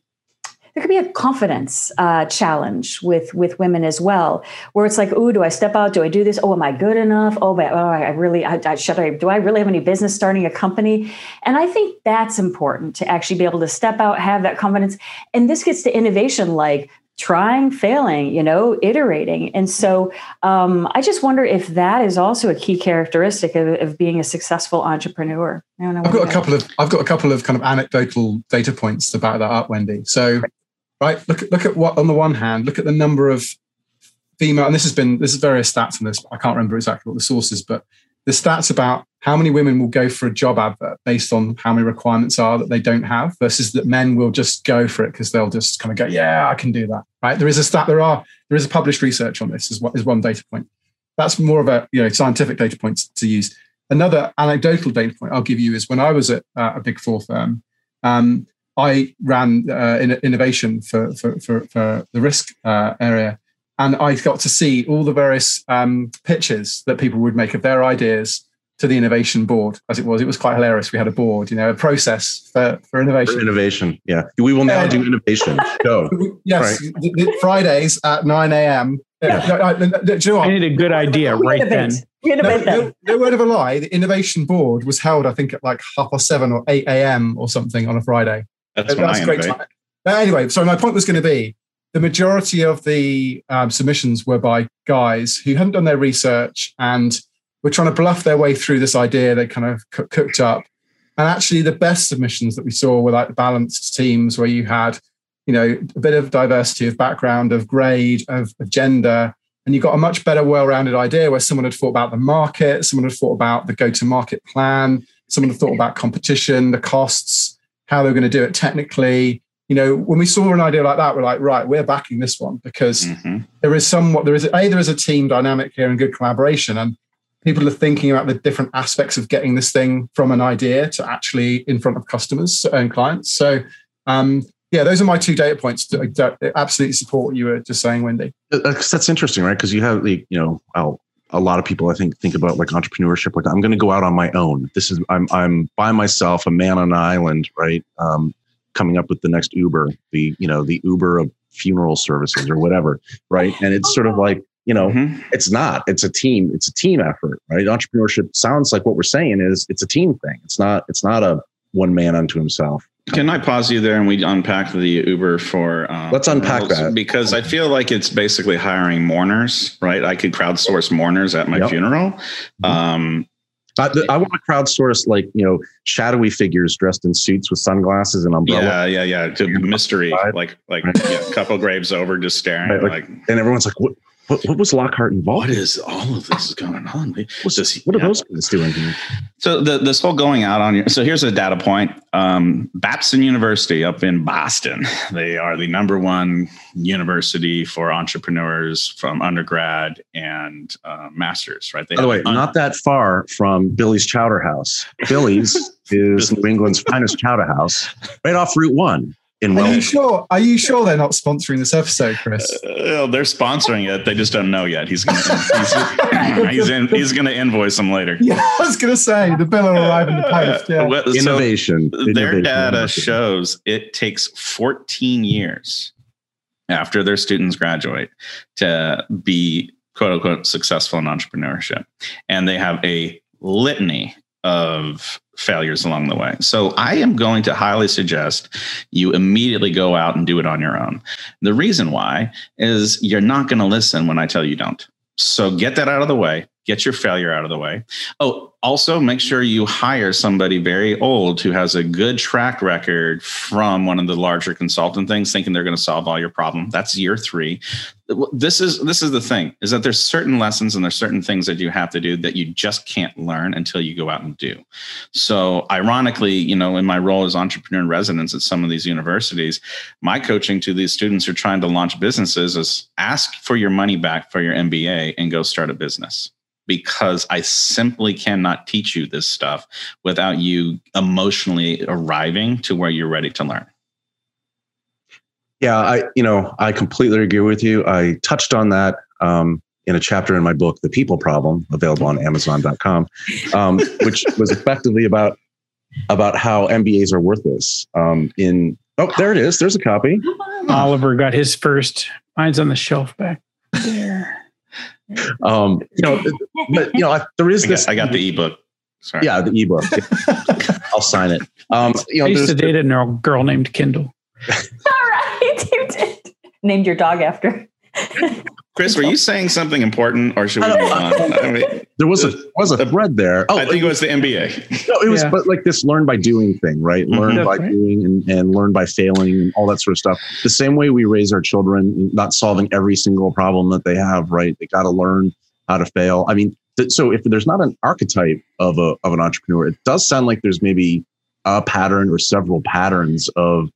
there could be a confidence uh, challenge with with women as well, where it's like, oh, do I step out? Do I do this? Oh, am I good enough? Oh, but, oh I really, I, I, should I? Do I really have any business starting a company? And I think that's important to actually be able to step out, have that confidence. And this gets to innovation, like trying, failing, you know, iterating. And so um, I just wonder if that is also a key characteristic of, of being a successful entrepreneur. I have got a couple of I've got a couple of kind of anecdotal data points to back that up, Wendy. So, right, look at look at what on the one hand, look at the number of female, and this has been this is various stats on this. I can't remember exactly what the source is, but the stats about how many women will go for a job advert based on how many requirements are that they don't have versus that men will just go for it because they'll just kind of go, yeah, I can do that. Right. There is a stat, there are, there is a published research on this is what is one data point. That's more of a, you know, scientific data points to use. Another anecdotal data point I'll give you is when I was at uh, a big four firm, um, I ran uh, in, innovation for, for, for, for the risk uh, area. And I got to see all the various um, pitches that people would make of their ideas to the innovation board, as it was. It was quite hilarious. We had a board, you know, a process for, for innovation. For innovation. Yeah. We will now Uh, do innovation. Go. Yes, the- the Fridays at 9 a.m. Yeah. No, I- no, do you know? I need a good idea We right then. innovate. No, no, no word of a lie. The innovation board was held, I think, at like half past seven or 8 a.m. or something on a Friday. That's a great time. But anyway, so my point was going to be the majority of the um, submissions were by guys who hadn't done their research and were trying to bluff their way through this idea they kind of coo- cooked up. And actually, the best submissions that we saw were like balanced teams where you had, you know, a bit of diversity of background, of grade, of, of gender, and you got a much better, well-rounded idea where someone had thought about the market, someone had thought about the go-to-market plan, someone had thought about competition, the costs, how they're going to do it technically. You know, when we saw an idea like that, we're like, right, we're backing this one because Mhm. there is somewhat there is a there is a team dynamic here and good collaboration, and people are thinking about the different aspects of getting this thing from an idea to actually in front of customers and clients. So, um, yeah, those are my two data points that, that absolutely support what you were just saying, Wendy. That's, that's interesting, right? Because you have the, you know, well, a lot of people I think think about like entrepreneurship. Like I'm going to go out on my own. This is I'm I'm by myself, a man on an island, right? Um, coming up with the next Uber, the you know the Uber of funeral services or whatever, right? And it's sort of like you know Mhm. it's not. It's a team. It's a team effort, right? Entrepreneurship sounds like what we're saying is it's a team thing. It's not. It's not a one man unto himself. Can I pause you there and we unpack the Uber for? Um, Let's unpack that. because I feel like it's basically hiring mourners, right? I could crowdsource mourners at my Yep. funeral. Um, I, I want to crowdsource like you know shadowy figures dressed in suits with sunglasses and umbrella. yeah, yeah, yeah. To mystery, like like yeah, couple graves over, just staring, Right, like, and everyone's like, "What? What, what was Lockhart involved? what in? is all of this is going on? What's- Does he- what are yeah. those guys doing here? So the, this whole going out on your so here's a data point. Um, Babson University up in Boston. They are the number one university for entrepreneurs from undergrad and uh, masters. Right? They By the way, un- not that far from Billy's Chowder House. Billy's is New England's finest chowder house, right off Route One in Are you sure? Are you sure they're not sponsoring this episode, Chris? Uh, they're sponsoring it. They just don't know yet. He's gonna he's, he's, in, he's gonna invoice them later. Yeah, I was going to say the bill will arrive in the post. Yeah. Well, so- Innovation. their Innovation. data shows it takes 14 years after their students graduate to be quote unquote successful in entrepreneurship and they have a litany of failures along the way. So i am going to highly suggest you immediately go out and do it on your own. The reason why is you're not going to listen when i tell you don't. So get that out of the way get your failure out of the way Oh, also make sure you hire somebody very old who has a good track record from one of the larger consultant things, thinking they're going to solve all your problem. That's year three. This is this is the thing: is that there's certain lessons and there's certain things that you have to do that you just can't learn until you go out and do. So, ironically, you know, in my role as entrepreneur in residence at some of these universities, my coaching to these students who are trying to launch businesses is ask for your money back for your MBA and go start a business because I simply cannot teach you this stuff without you emotionally arriving to where you're ready to learn. Yeah, I you know I completely agree with you. I touched on that um, in a chapter in my book, The People Problem, available on Amazon.com, um, which was effectively about about how MBAs are worthless. Um, in oh, there it is. There's a copy. Oliver got his first. Mine's on the shelf back there. Um, you know, but you know, I- there is I this. got, I got the ebook. Sorry. yeah, the ebook. I'll sign it. Um, you know, I used to there's, date a girl- girl named Kindle. All right, you did. Named your dog after. Chris, were you saying something important or should we move on? I, mean, there was a was a thread there. Oh, I think it was the MBA. No, it was Yeah. but like this learn by doing thing, right? Mhm. Learn That's by right. doing and, and learn by failing and all that sort of stuff. The same way we raise our children, not solving every single problem that they have, right? They got to learn how to fail. I mean, th- so if there's not an archetype of a of an entrepreneur, it does sound like there's maybe a pattern or several patterns of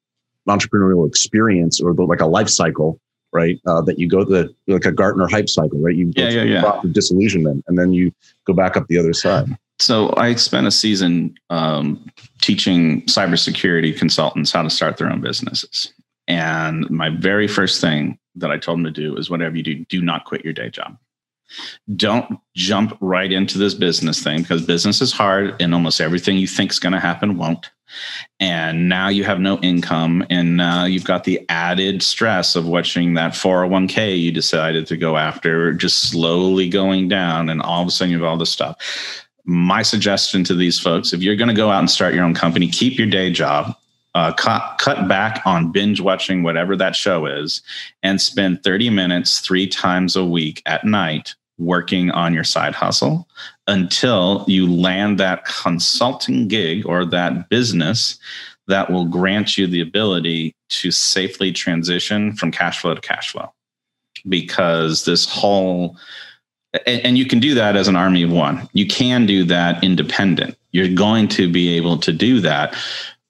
entrepreneurial experience or the, like a life cycle, right? Uh, that you go the like a Gartner hype cycle, right? You go Yeah, through yeah, the yeah. of disillusionment and then you go back up the other side. So I spent a season um, teaching cybersecurity consultants how to start their own businesses. And my very first thing that I told them to do is whatever you do, do not quit your day job. Don't jump right into this business thing because business is hard and almost everything you think is going to happen won't. And now you have no income, and now you've got the added stress of watching that 401k you decided to go after just slowly going down, and all of a sudden you have all this stuff. My suggestion to these folks if you're going to go out and start your own company keep your day job uh, cut, cut back on binge watching whatever that show is and spend 30 minutes three times a week at night working on your side hustle until you land that consulting gig or that business that will grant you the ability to safely transition from cash flow to cash flow because this whole and, and you can do that as an army of one. You can do that independent. You're going to be able to do that,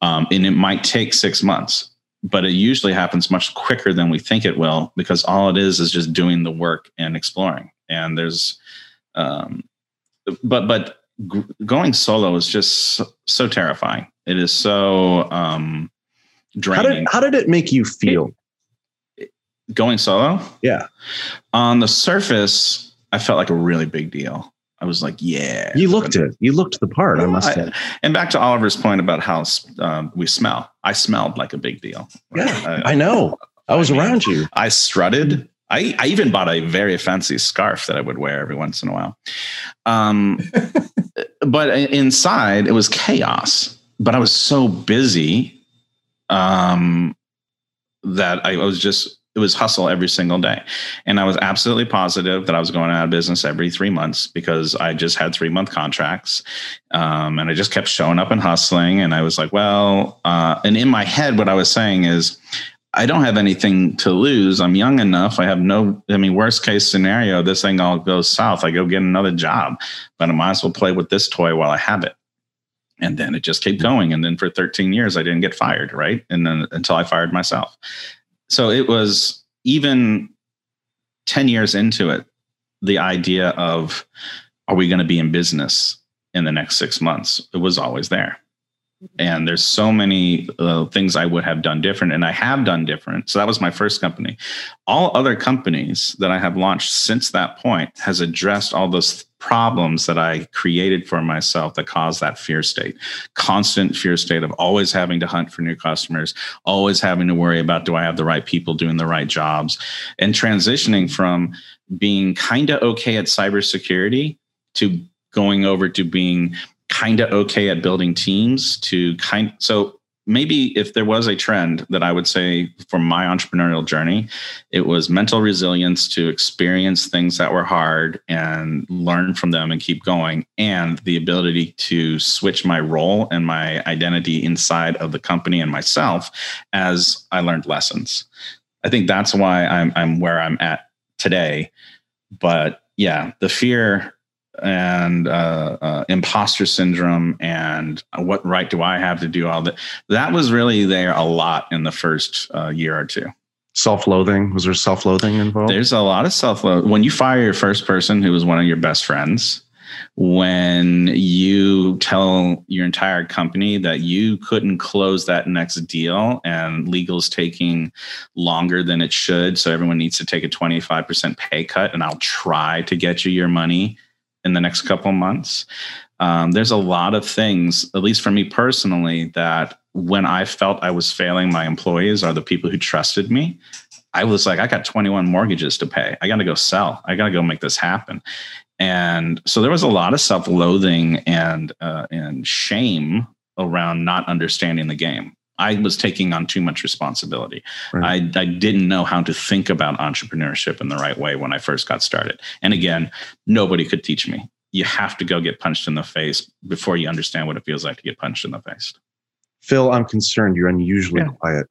um, and it might take six months, but it usually happens much quicker than we think it will because all it is is just doing the work and exploring. And there's, um, but but g- going solo is just so, so terrifying. It is so um, How draining. did how did it make you feel? going solo, Yeah. on the surface, I felt like a really big deal. I was like, yeah. You looked it. You looked the part. I must I- say. And back to Oliver's point about how um, we smell. I smelled like a big deal. Yeah, I, I know. I was around you. I strutted. I, I even bought a very fancy scarf that I would wear every once in a while. Um, but inside, it was chaos. But I was so busy um, that I was just, it was hustle every single day. And I was absolutely positive that I was going out of business every three months because I just had three month contracts. Um, and I just kept showing up and hustling. And I was like, well, uh, and in my head, what I was saying is, I don't have anything to lose. I'm young enough. I have no, I mean, worst case scenario, this thing all goes south. I go get another job, but I might as well play with this toy while I have it. And then it just kept going. And then for 13 years, I didn't get fired, right? And then until I fired myself. So it was even 10 years into it, the idea of, are we going to be in business in the next six months? It was always there and there's so many uh, things i would have done different and i have done different. So that was my first company. All other companies that i have launched since that point has addressed all those problems that i created for myself that caused that fear state. Constant fear state of always having to hunt for new customers always having to worry about do i have the right people doing the right jobs? And transitioning from being kind of okay at cybersecurity to going over to being kind of okay at building teams to kind so maybe if there was a trend that I would say for my entrepreneurial journey, it was mental resilience to experience things that were hard and learn from them and keep going, and the ability to switch my role and my identity inside of the company and myself as I learned lessons. I think that's why I'm I'm where I'm at today. But yeah, the fear and uh, uh, imposter syndrome and what right do I have to do all that. That was really there a lot in the first uh, year or two. Self-loathing was there self-loathing involved? There's a lot of self-loathing when you fire your first person who was one of your best friends. When you tell your entire company that you couldn't close that next deal and legal's taking longer than it should, so everyone needs to take a 25% pay cut, and I'll try to get you your money in the next couple months. Um, there's a lot of things, at least for me personally, that when I felt I was failing my employees or the people who trusted me, I was like, I got 21 mortgages to pay. I got to go sell. I got to go make this happen. And so there was a lot of self-loathing and uh, and shame around not understanding the game. I was taking on too much responsibility. Right. I, I didn't know how to think about entrepreneurship in the right way when I first got started. And again, nobody could teach me. You have to go get punched in the face before you understand what it feels like to get punched in the face. Phil, I'm concerned you're unusually yeah. quiet.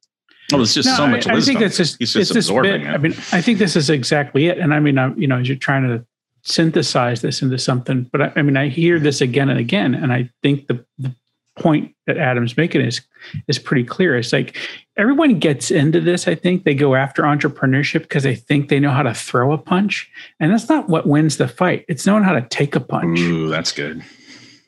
Oh, it's just no, so much I, wisdom. I think that's just, He's just it's absorbing bit, it. I mean, I think this is exactly it. And I mean, I'm, you know, as you're trying to synthesize this into something, but I, I mean, I hear this again and again, and I think the, the point that Adam's making is is pretty clear. It's like everyone gets into this. I think they go after entrepreneurship because they think they know how to throw a punch, and that's not what wins the fight. It's knowing how to take a punch. Ooh, that's good.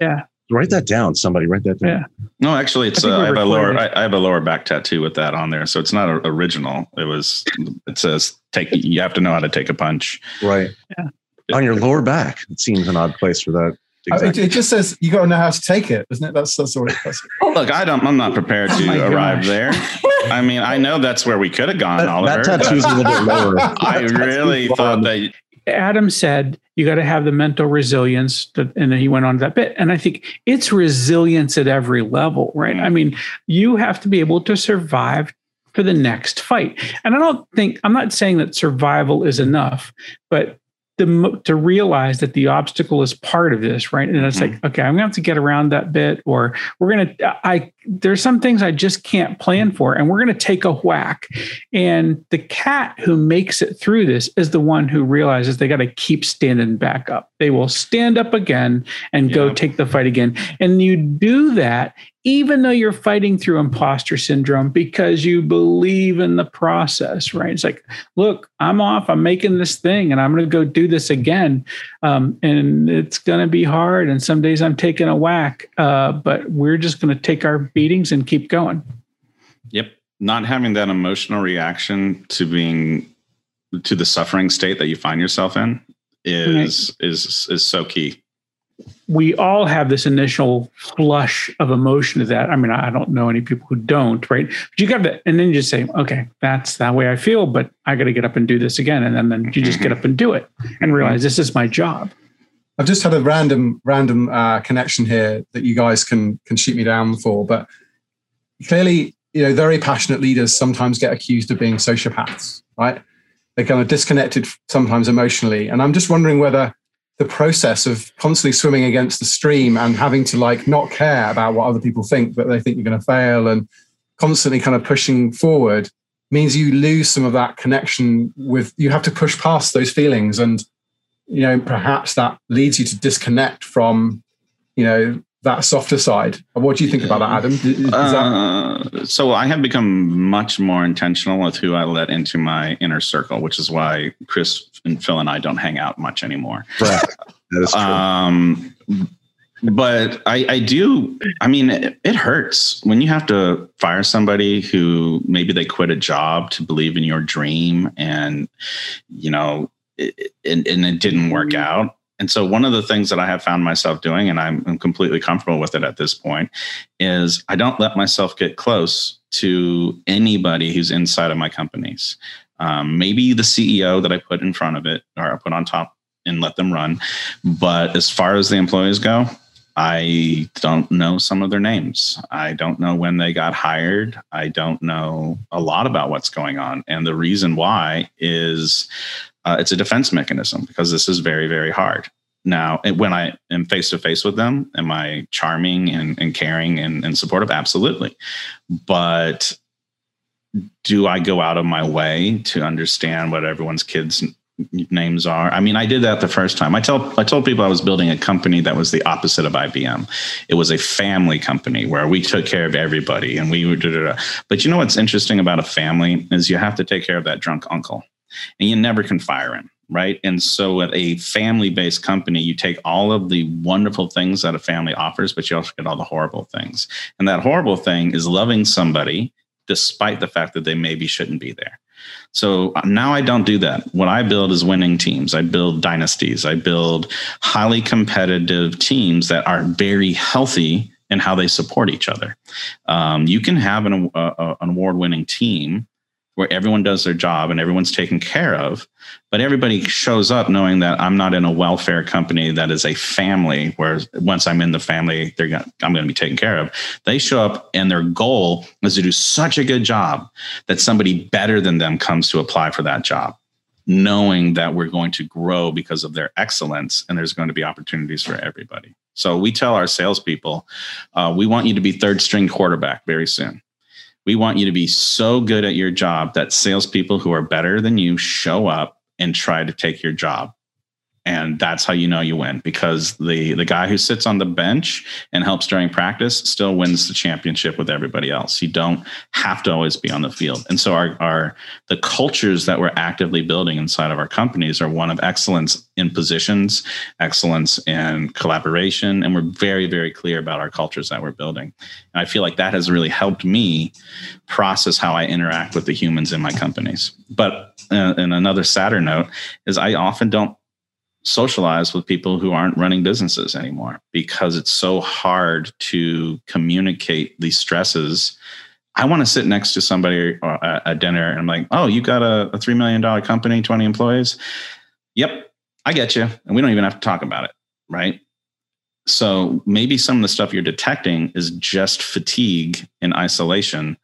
Yeah. Write that down. Somebody write that down. Yeah. No, actually, it's I, uh, I have a lower. I, I, have a lower back tattoo with that on there, so it's not original. It was. It says take. You have to know how to take a punch. Right. Yeah. On your lower back. It seems an odd place for that. Exactly. It, it, just says you got to know how to take it, doesn't it? That's that's all it says. Oh, look, I don't. I'm not prepared to oh arrive there. I mean, I know that's where we could have gone, that, Oliver. That tattoo's a little bit lower. I really thought that. Adam said you got to have the mental resilience, to, and then he went on to that bit. And I think it's resilience at every level, right? Mm. I mean, you have to be able to survive for the next fight. And I don't think I'm not saying that survival is enough, but the, to realize that the obstacle is part of this, right? And it's mm-hmm. like, okay, I'm gonna have to get around that bit, or we're gonna. I there's some things I just can't plan for, and we're gonna take a whack. And the cat who makes it through this is the one who realizes they got to keep standing back up. They will stand up again and yeah. go take the fight again. And you do that even though you're fighting through imposter syndrome because you believe in the process, right? It's like, look, I'm off, I'm making this thing, and I'm going to go do this again. Um, and it's going to be hard. And some days I'm taking a whack, uh, but we're just going to take our beatings and keep going. Yep. Not having that emotional reaction to being to the suffering state that you find yourself in is right. is is so key we all have this initial flush of emotion to that. I mean, I don't know any people who don't, right? But you got to, and then you just say, okay, that's that way I feel, but I got to get up and do this again. And then, then you just get up and do it and realize this is my job. I've just had a random, random uh, connection here that you guys can can shoot me down for, but clearly, you know, very passionate leaders sometimes get accused of being sociopaths, right? They're kind of disconnected sometimes emotionally, and I'm just wondering whether the process of constantly swimming against the stream and having to like not care about what other people think, but they think you're going to fail and constantly kind of pushing forward. means you lose some of that connection with you have to push past those feelings and you know perhaps that leads you to disconnect from you know that softer side what do you think about that adam Is Uh, so I have become much more intentional with who I let into my inner circle, which is why Chris and Phil and I don't hang out much anymore. Right. That is true. Um, but I, I do. I mean, it, it hurts when you have to fire somebody who maybe they quit a job to believe in your dream, and you know, it, and, and it didn't work out. And so, one of the things that I have found myself doing, and I'm, I'm completely comfortable with it at this point, is I don't let myself get close to anybody who's inside of my companies. Um, maybe the CEO that I put in front of it or I put on top and let them run. But as far as the employees go, I don't know some of their names. I don't know when they got hired. I don't know a lot about what's going on. And the reason why is uh, it's a defense mechanism because this is very, very hard. Now, when I am face to face with them, am I charming and, and caring and, and supportive? Absolutely. But do I go out of my way to understand what everyone's kids' names are? I mean, I did that the first time. I tell I told people I was building a company that was the opposite of IBM. It was a family company where we took care of everybody and we would. But you know what's interesting about a family is you have to take care of that drunk uncle, and you never can fire him. Right. And so, at a family based company, you take all of the wonderful things that a family offers, but you also get all the horrible things. And that horrible thing is loving somebody despite the fact that they maybe shouldn't be there. So uh, now I don't do that. What I build is winning teams. I build dynasties. I build highly competitive teams that are very healthy in how they support each other. Um, you can have an, an award winning team where everyone does their job and everyone's taken care of, but everybody shows up knowing that I'm not in a welfare company that is a family where once I'm in the family, they're gonna, I'm going to be taken care of. They show up and their goal is to do such a good job that somebody better than them comes to apply for that job, knowing that we're going to grow because of their excellence and there's going to be opportunities for everybody. So we tell our salespeople, uh, we want you to be third string quarterback very soon. We want you to be so good at your job that salespeople who are better than you show up and try to take your job. And that's how you know you win because the the guy who sits on the bench and helps during practice still wins the championship with everybody else. You don't have to always be on the field. And so our our the cultures that we're actively building inside of our companies are one of excellence in positions, excellence in collaboration, and we're very very clear about our cultures that we're building. And I feel like that has really helped me process how I interact with the humans in my companies. But uh, in another sadder note is I often don't socialize with people who aren't running businesses anymore because it's so hard to communicate these stresses. I want to sit next to somebody at a dinner and I'm like, oh, you got a, a $3 million company, 20 employees? Yep, I get you. And we don't even have to talk about it. Right. So maybe some of the stuff you're detecting is just fatigue and isolation.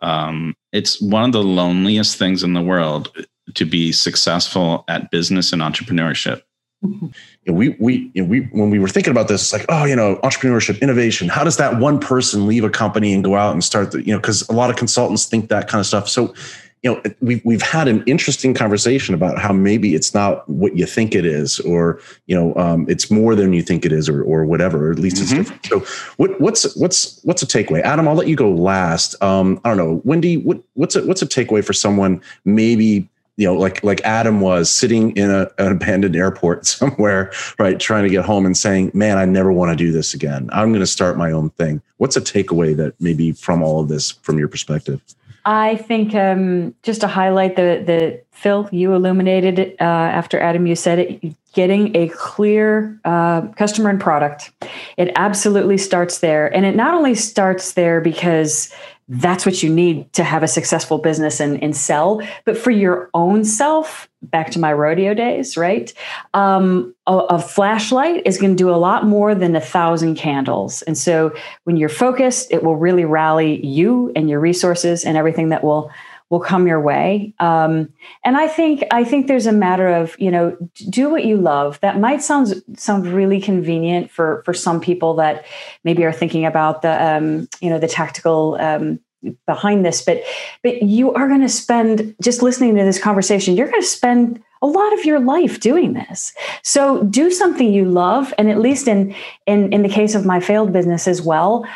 Um, it's one of the loneliest things in the world to be successful at business and entrepreneurship know, we we know, we when we were thinking about this, it's like, oh, you know, entrepreneurship, innovation. How does that one person leave a company and go out and start the, you know, because a lot of consultants think that kind of stuff. So, you know, we've we've had an interesting conversation about how maybe it's not what you think it is, or you know, um, it's more than you think it is, or or whatever. Or at least Mhm. it's different. So, what what's what's what's a takeaway? Adam, I'll let you go last. Um, I don't know, Wendy. What what's a what's a takeaway for someone maybe you know, like like Adam was sitting in a, an abandoned airport somewhere, right, trying to get home and saying, "Man, I never want to do this again. I'm going to start my own thing." What's a takeaway that maybe from all of this, from your perspective? I think um, just to highlight the the Phil, you illuminated it uh, after Adam, you said it. Getting a clear uh, customer and product, it absolutely starts there, and it not only starts there because that's what you need to have a successful business and, and sell, but for your own self. Back to my rodeo days, right? Um, a, a flashlight is going to do a lot more than a thousand candles, and so when you're focused, it will really rally you and your resources and everything that will will come your way. Um, and I think I think there's a matter of you know do what you love. That might sound sound really convenient for for some people that maybe are thinking about the um, you know the tactical um, behind this, but but you are going to spend just listening to this conversation. You're going to spend a lot of your life doing this. So do something you love, and at least in in in the case of my failed business as well.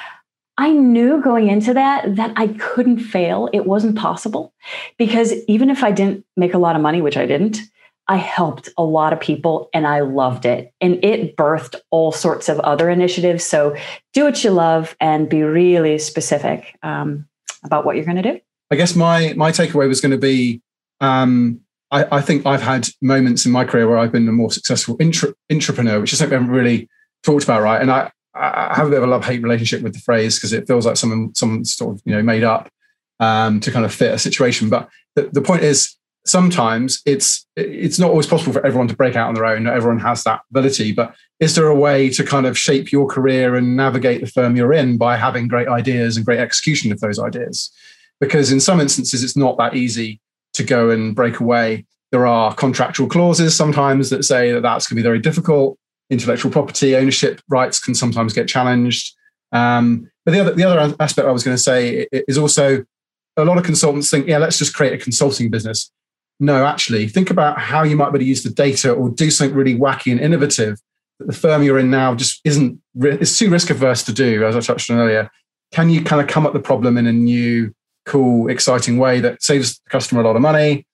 I knew going into that that I couldn't fail. It wasn't possible because even if I didn't make a lot of money, which I didn't, I helped a lot of people and I loved it. And it birthed all sorts of other initiatives. So do what you love and be really specific um, about what you're going to do. I guess my my takeaway was going to be um, I, I, think I've had moments in my career where I've been a more successful intra, intrapreneur, which is something I haven't really talked about, right? And I, I have a bit of a love hate relationship with the phrase because it feels like someone someone sort of you know made up um, to kind of fit a situation. But the, the point is sometimes it's it's not always possible for everyone to break out on their own. Not everyone has that ability. But is there a way to kind of shape your career and navigate the firm you're in by having great ideas and great execution of those ideas? Because in some instances, it's not that easy to go and break away. There are contractual clauses sometimes that say that that's going to be very difficult. Intellectual property ownership rights can sometimes get challenged. Um, but the other the other aspect I was going to say is also a lot of consultants think, yeah, let's just create a consulting business no, actually, think about how you might be able to use the data or do something really wacky and innovative that the firm you're in now just isn't, it's too risk averse to do, as I touched on earlier. Can you kind of come at the problem in a new, cool, exciting way that saves the customer a lot of money?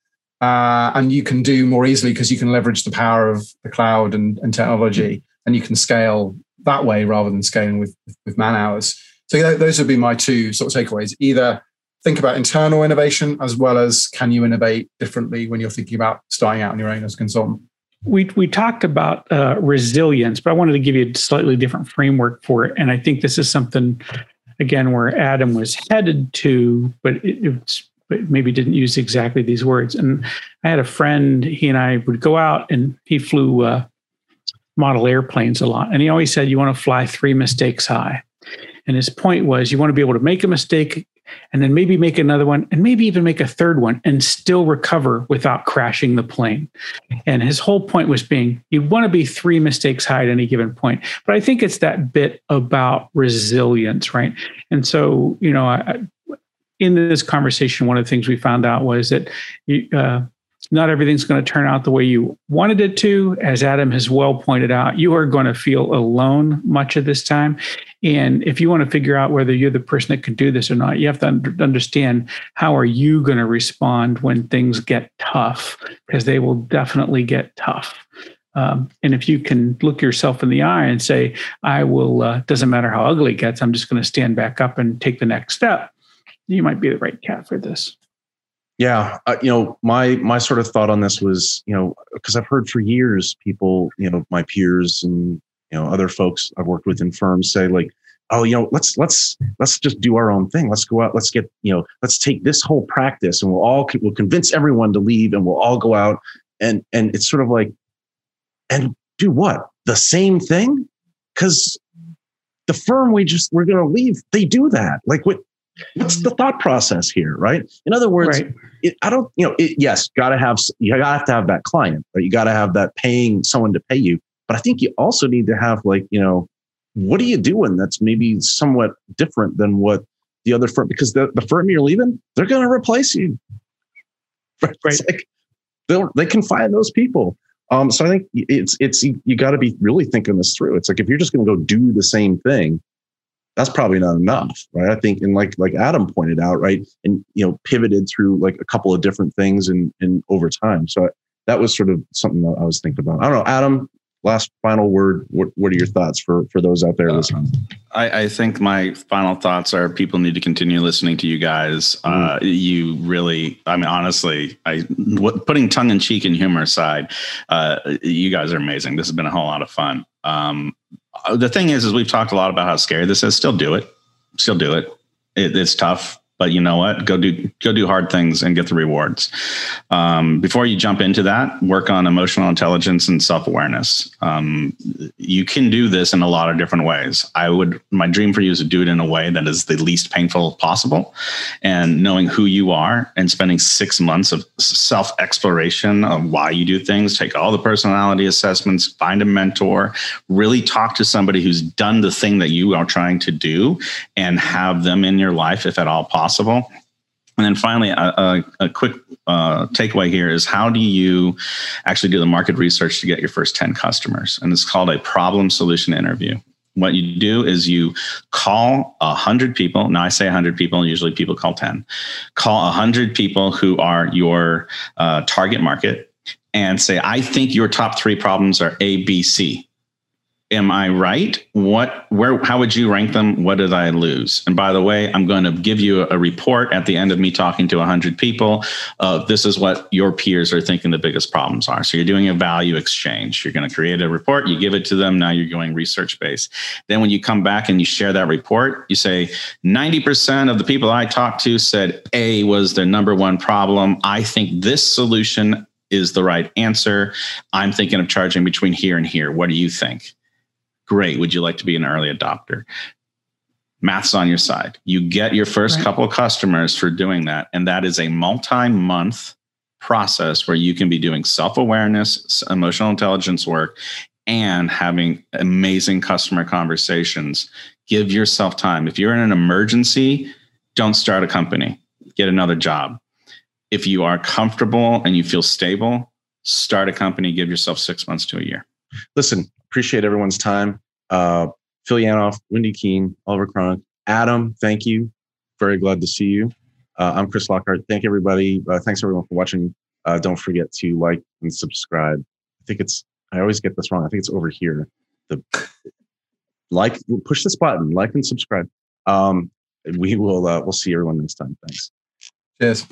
Uh, and you can do more easily because you can leverage the power of the cloud and, and technology and you can scale that way rather than scaling with, with man hours. So those would be my two sort of takeaways. Either think about internal innovation as well as can you innovate differently when you're thinking about starting out on your own as a consultant? We, we talked about uh, resilience, but I wanted to give you a slightly different framework for it. And I think this is something, again, where Adam was headed to, but it, it's but maybe didn't use exactly these words. And I had a friend, he and I would go out and he flew uh, model airplanes a lot. And he always said, You want to fly three mistakes high. And his point was, you want to be able to make a mistake and then maybe make another one and maybe even make a third one and still recover without crashing the plane. And his whole point was being you want to be three mistakes high at any given point. But I think it's that bit about resilience, right? And so, you know, I, in this conversation, one of the things we found out was that you, uh, not everything's going to turn out the way you wanted it to. As Adam has well pointed out, you are going to feel alone much of this time. And if you want to figure out whether you're the person that can do this or not, you have to understand how are you going to respond when things get tough, because they will definitely get tough. Um, and if you can look yourself in the eye and say, I will, uh, doesn't matter how ugly it gets, I'm just going to stand back up and take the next step, you might be the right cat for this. Yeah, uh, you know, my my sort of thought on this was, you know, because I've heard for years people, you know, my peers and you know other folks I've worked with in firms say like, oh, you know, let's let's let's just do our own thing. Let's go out. Let's get you know, let's take this whole practice and we'll all we'll convince everyone to leave and we'll all go out and and it's sort of like, and do what the same thing because the firm we just we're going to leave they do that like what what's the thought process here right in other words right. it, i don't you know it, yes gotta have you gotta have to have that client right you gotta have that paying someone to pay you but i think you also need to have like you know what are you doing that's maybe somewhat different than what the other firm because the, the firm you're leaving they're going to replace you right, right. Like they can find those people um, so i think it's it's you, you got to be really thinking this through it's like if you're just going to go do the same thing that's probably not enough right? I think and like like adam pointed out right and you know pivoted through like a couple of different things and and over time. So I, that was sort of something that i was thinking about. I don't know adam last final word what, what are your thoughts for for those out there uh, listening? I, I, think my final thoughts are people need to continue listening to you guys. Mm. uh, you really i mean honestly i what, putting tongue-in-cheek and humor aside uh, you guys are amazing. This has been a whole lot of fun. Um, Uh, the thing is, is we've talked a lot about how scary this is. Still do it. Still do it. it it's tough but you know what? Go do go do hard things and get the rewards. Um, before you jump into that work on emotional intelligence and self-awareness. Um, you can do this in a lot of different ways. I would my dream for you is to do it in a way that is the least painful possible. And knowing who you are and spending six months of self-exploration of why you do things take all the personality assessments find a mentor really talk to somebody who's done the thing that you are trying to do and have them in your life if at all possible possible. And then finally, a, a, a quick uh, takeaway here is how do you actually do the market research to get your first 10 customers? And it's called a problem solution interview. What you do is you call a hundred people. Now I say a hundred people. Usually people call ten. Call a hundred people who are your uh, target market and say, "I think your top three problems are A, B, C am I right? What, where, how would you rank them? What did I lose? And by the way, I'm going to give you a report at the end of me talking to 100 people. Uh, this is what your peers are thinking the biggest problems are. So you're doing a value exchange. You're going to create a report, you give it to them. Now you're going research based. Then when you come back and you share that report, you say 90% of the people I talked to said A was their number one problem. I think this solution is the right answer. I'm thinking of charging between here and here. What do you think? Great. Would you like to be an early adopter? Math's on your side. You get your first right. couple of customers for doing that. And that is a multi month process where you can be doing self awareness, emotional intelligence work, and having amazing customer conversations. Give yourself time. If you're in an emergency, don't start a company, get another job. If you are comfortable and you feel stable, start a company, give yourself six months to a year. Listen, appreciate everyone's time. Uh, Phil Yanoff, Wendy Keene, Oliver Cronk, Adam, thank you. Very glad to see you. Uh, I'm Chris Lockhart. Thank everybody. Uh, thanks everyone for watching. Uh, don't forget to like and subscribe. I think it's, I always get this wrong. I think it's over here. The like, push this button, like and subscribe. Um, we will, uh, we'll see everyone next time. Thanks. Cheers.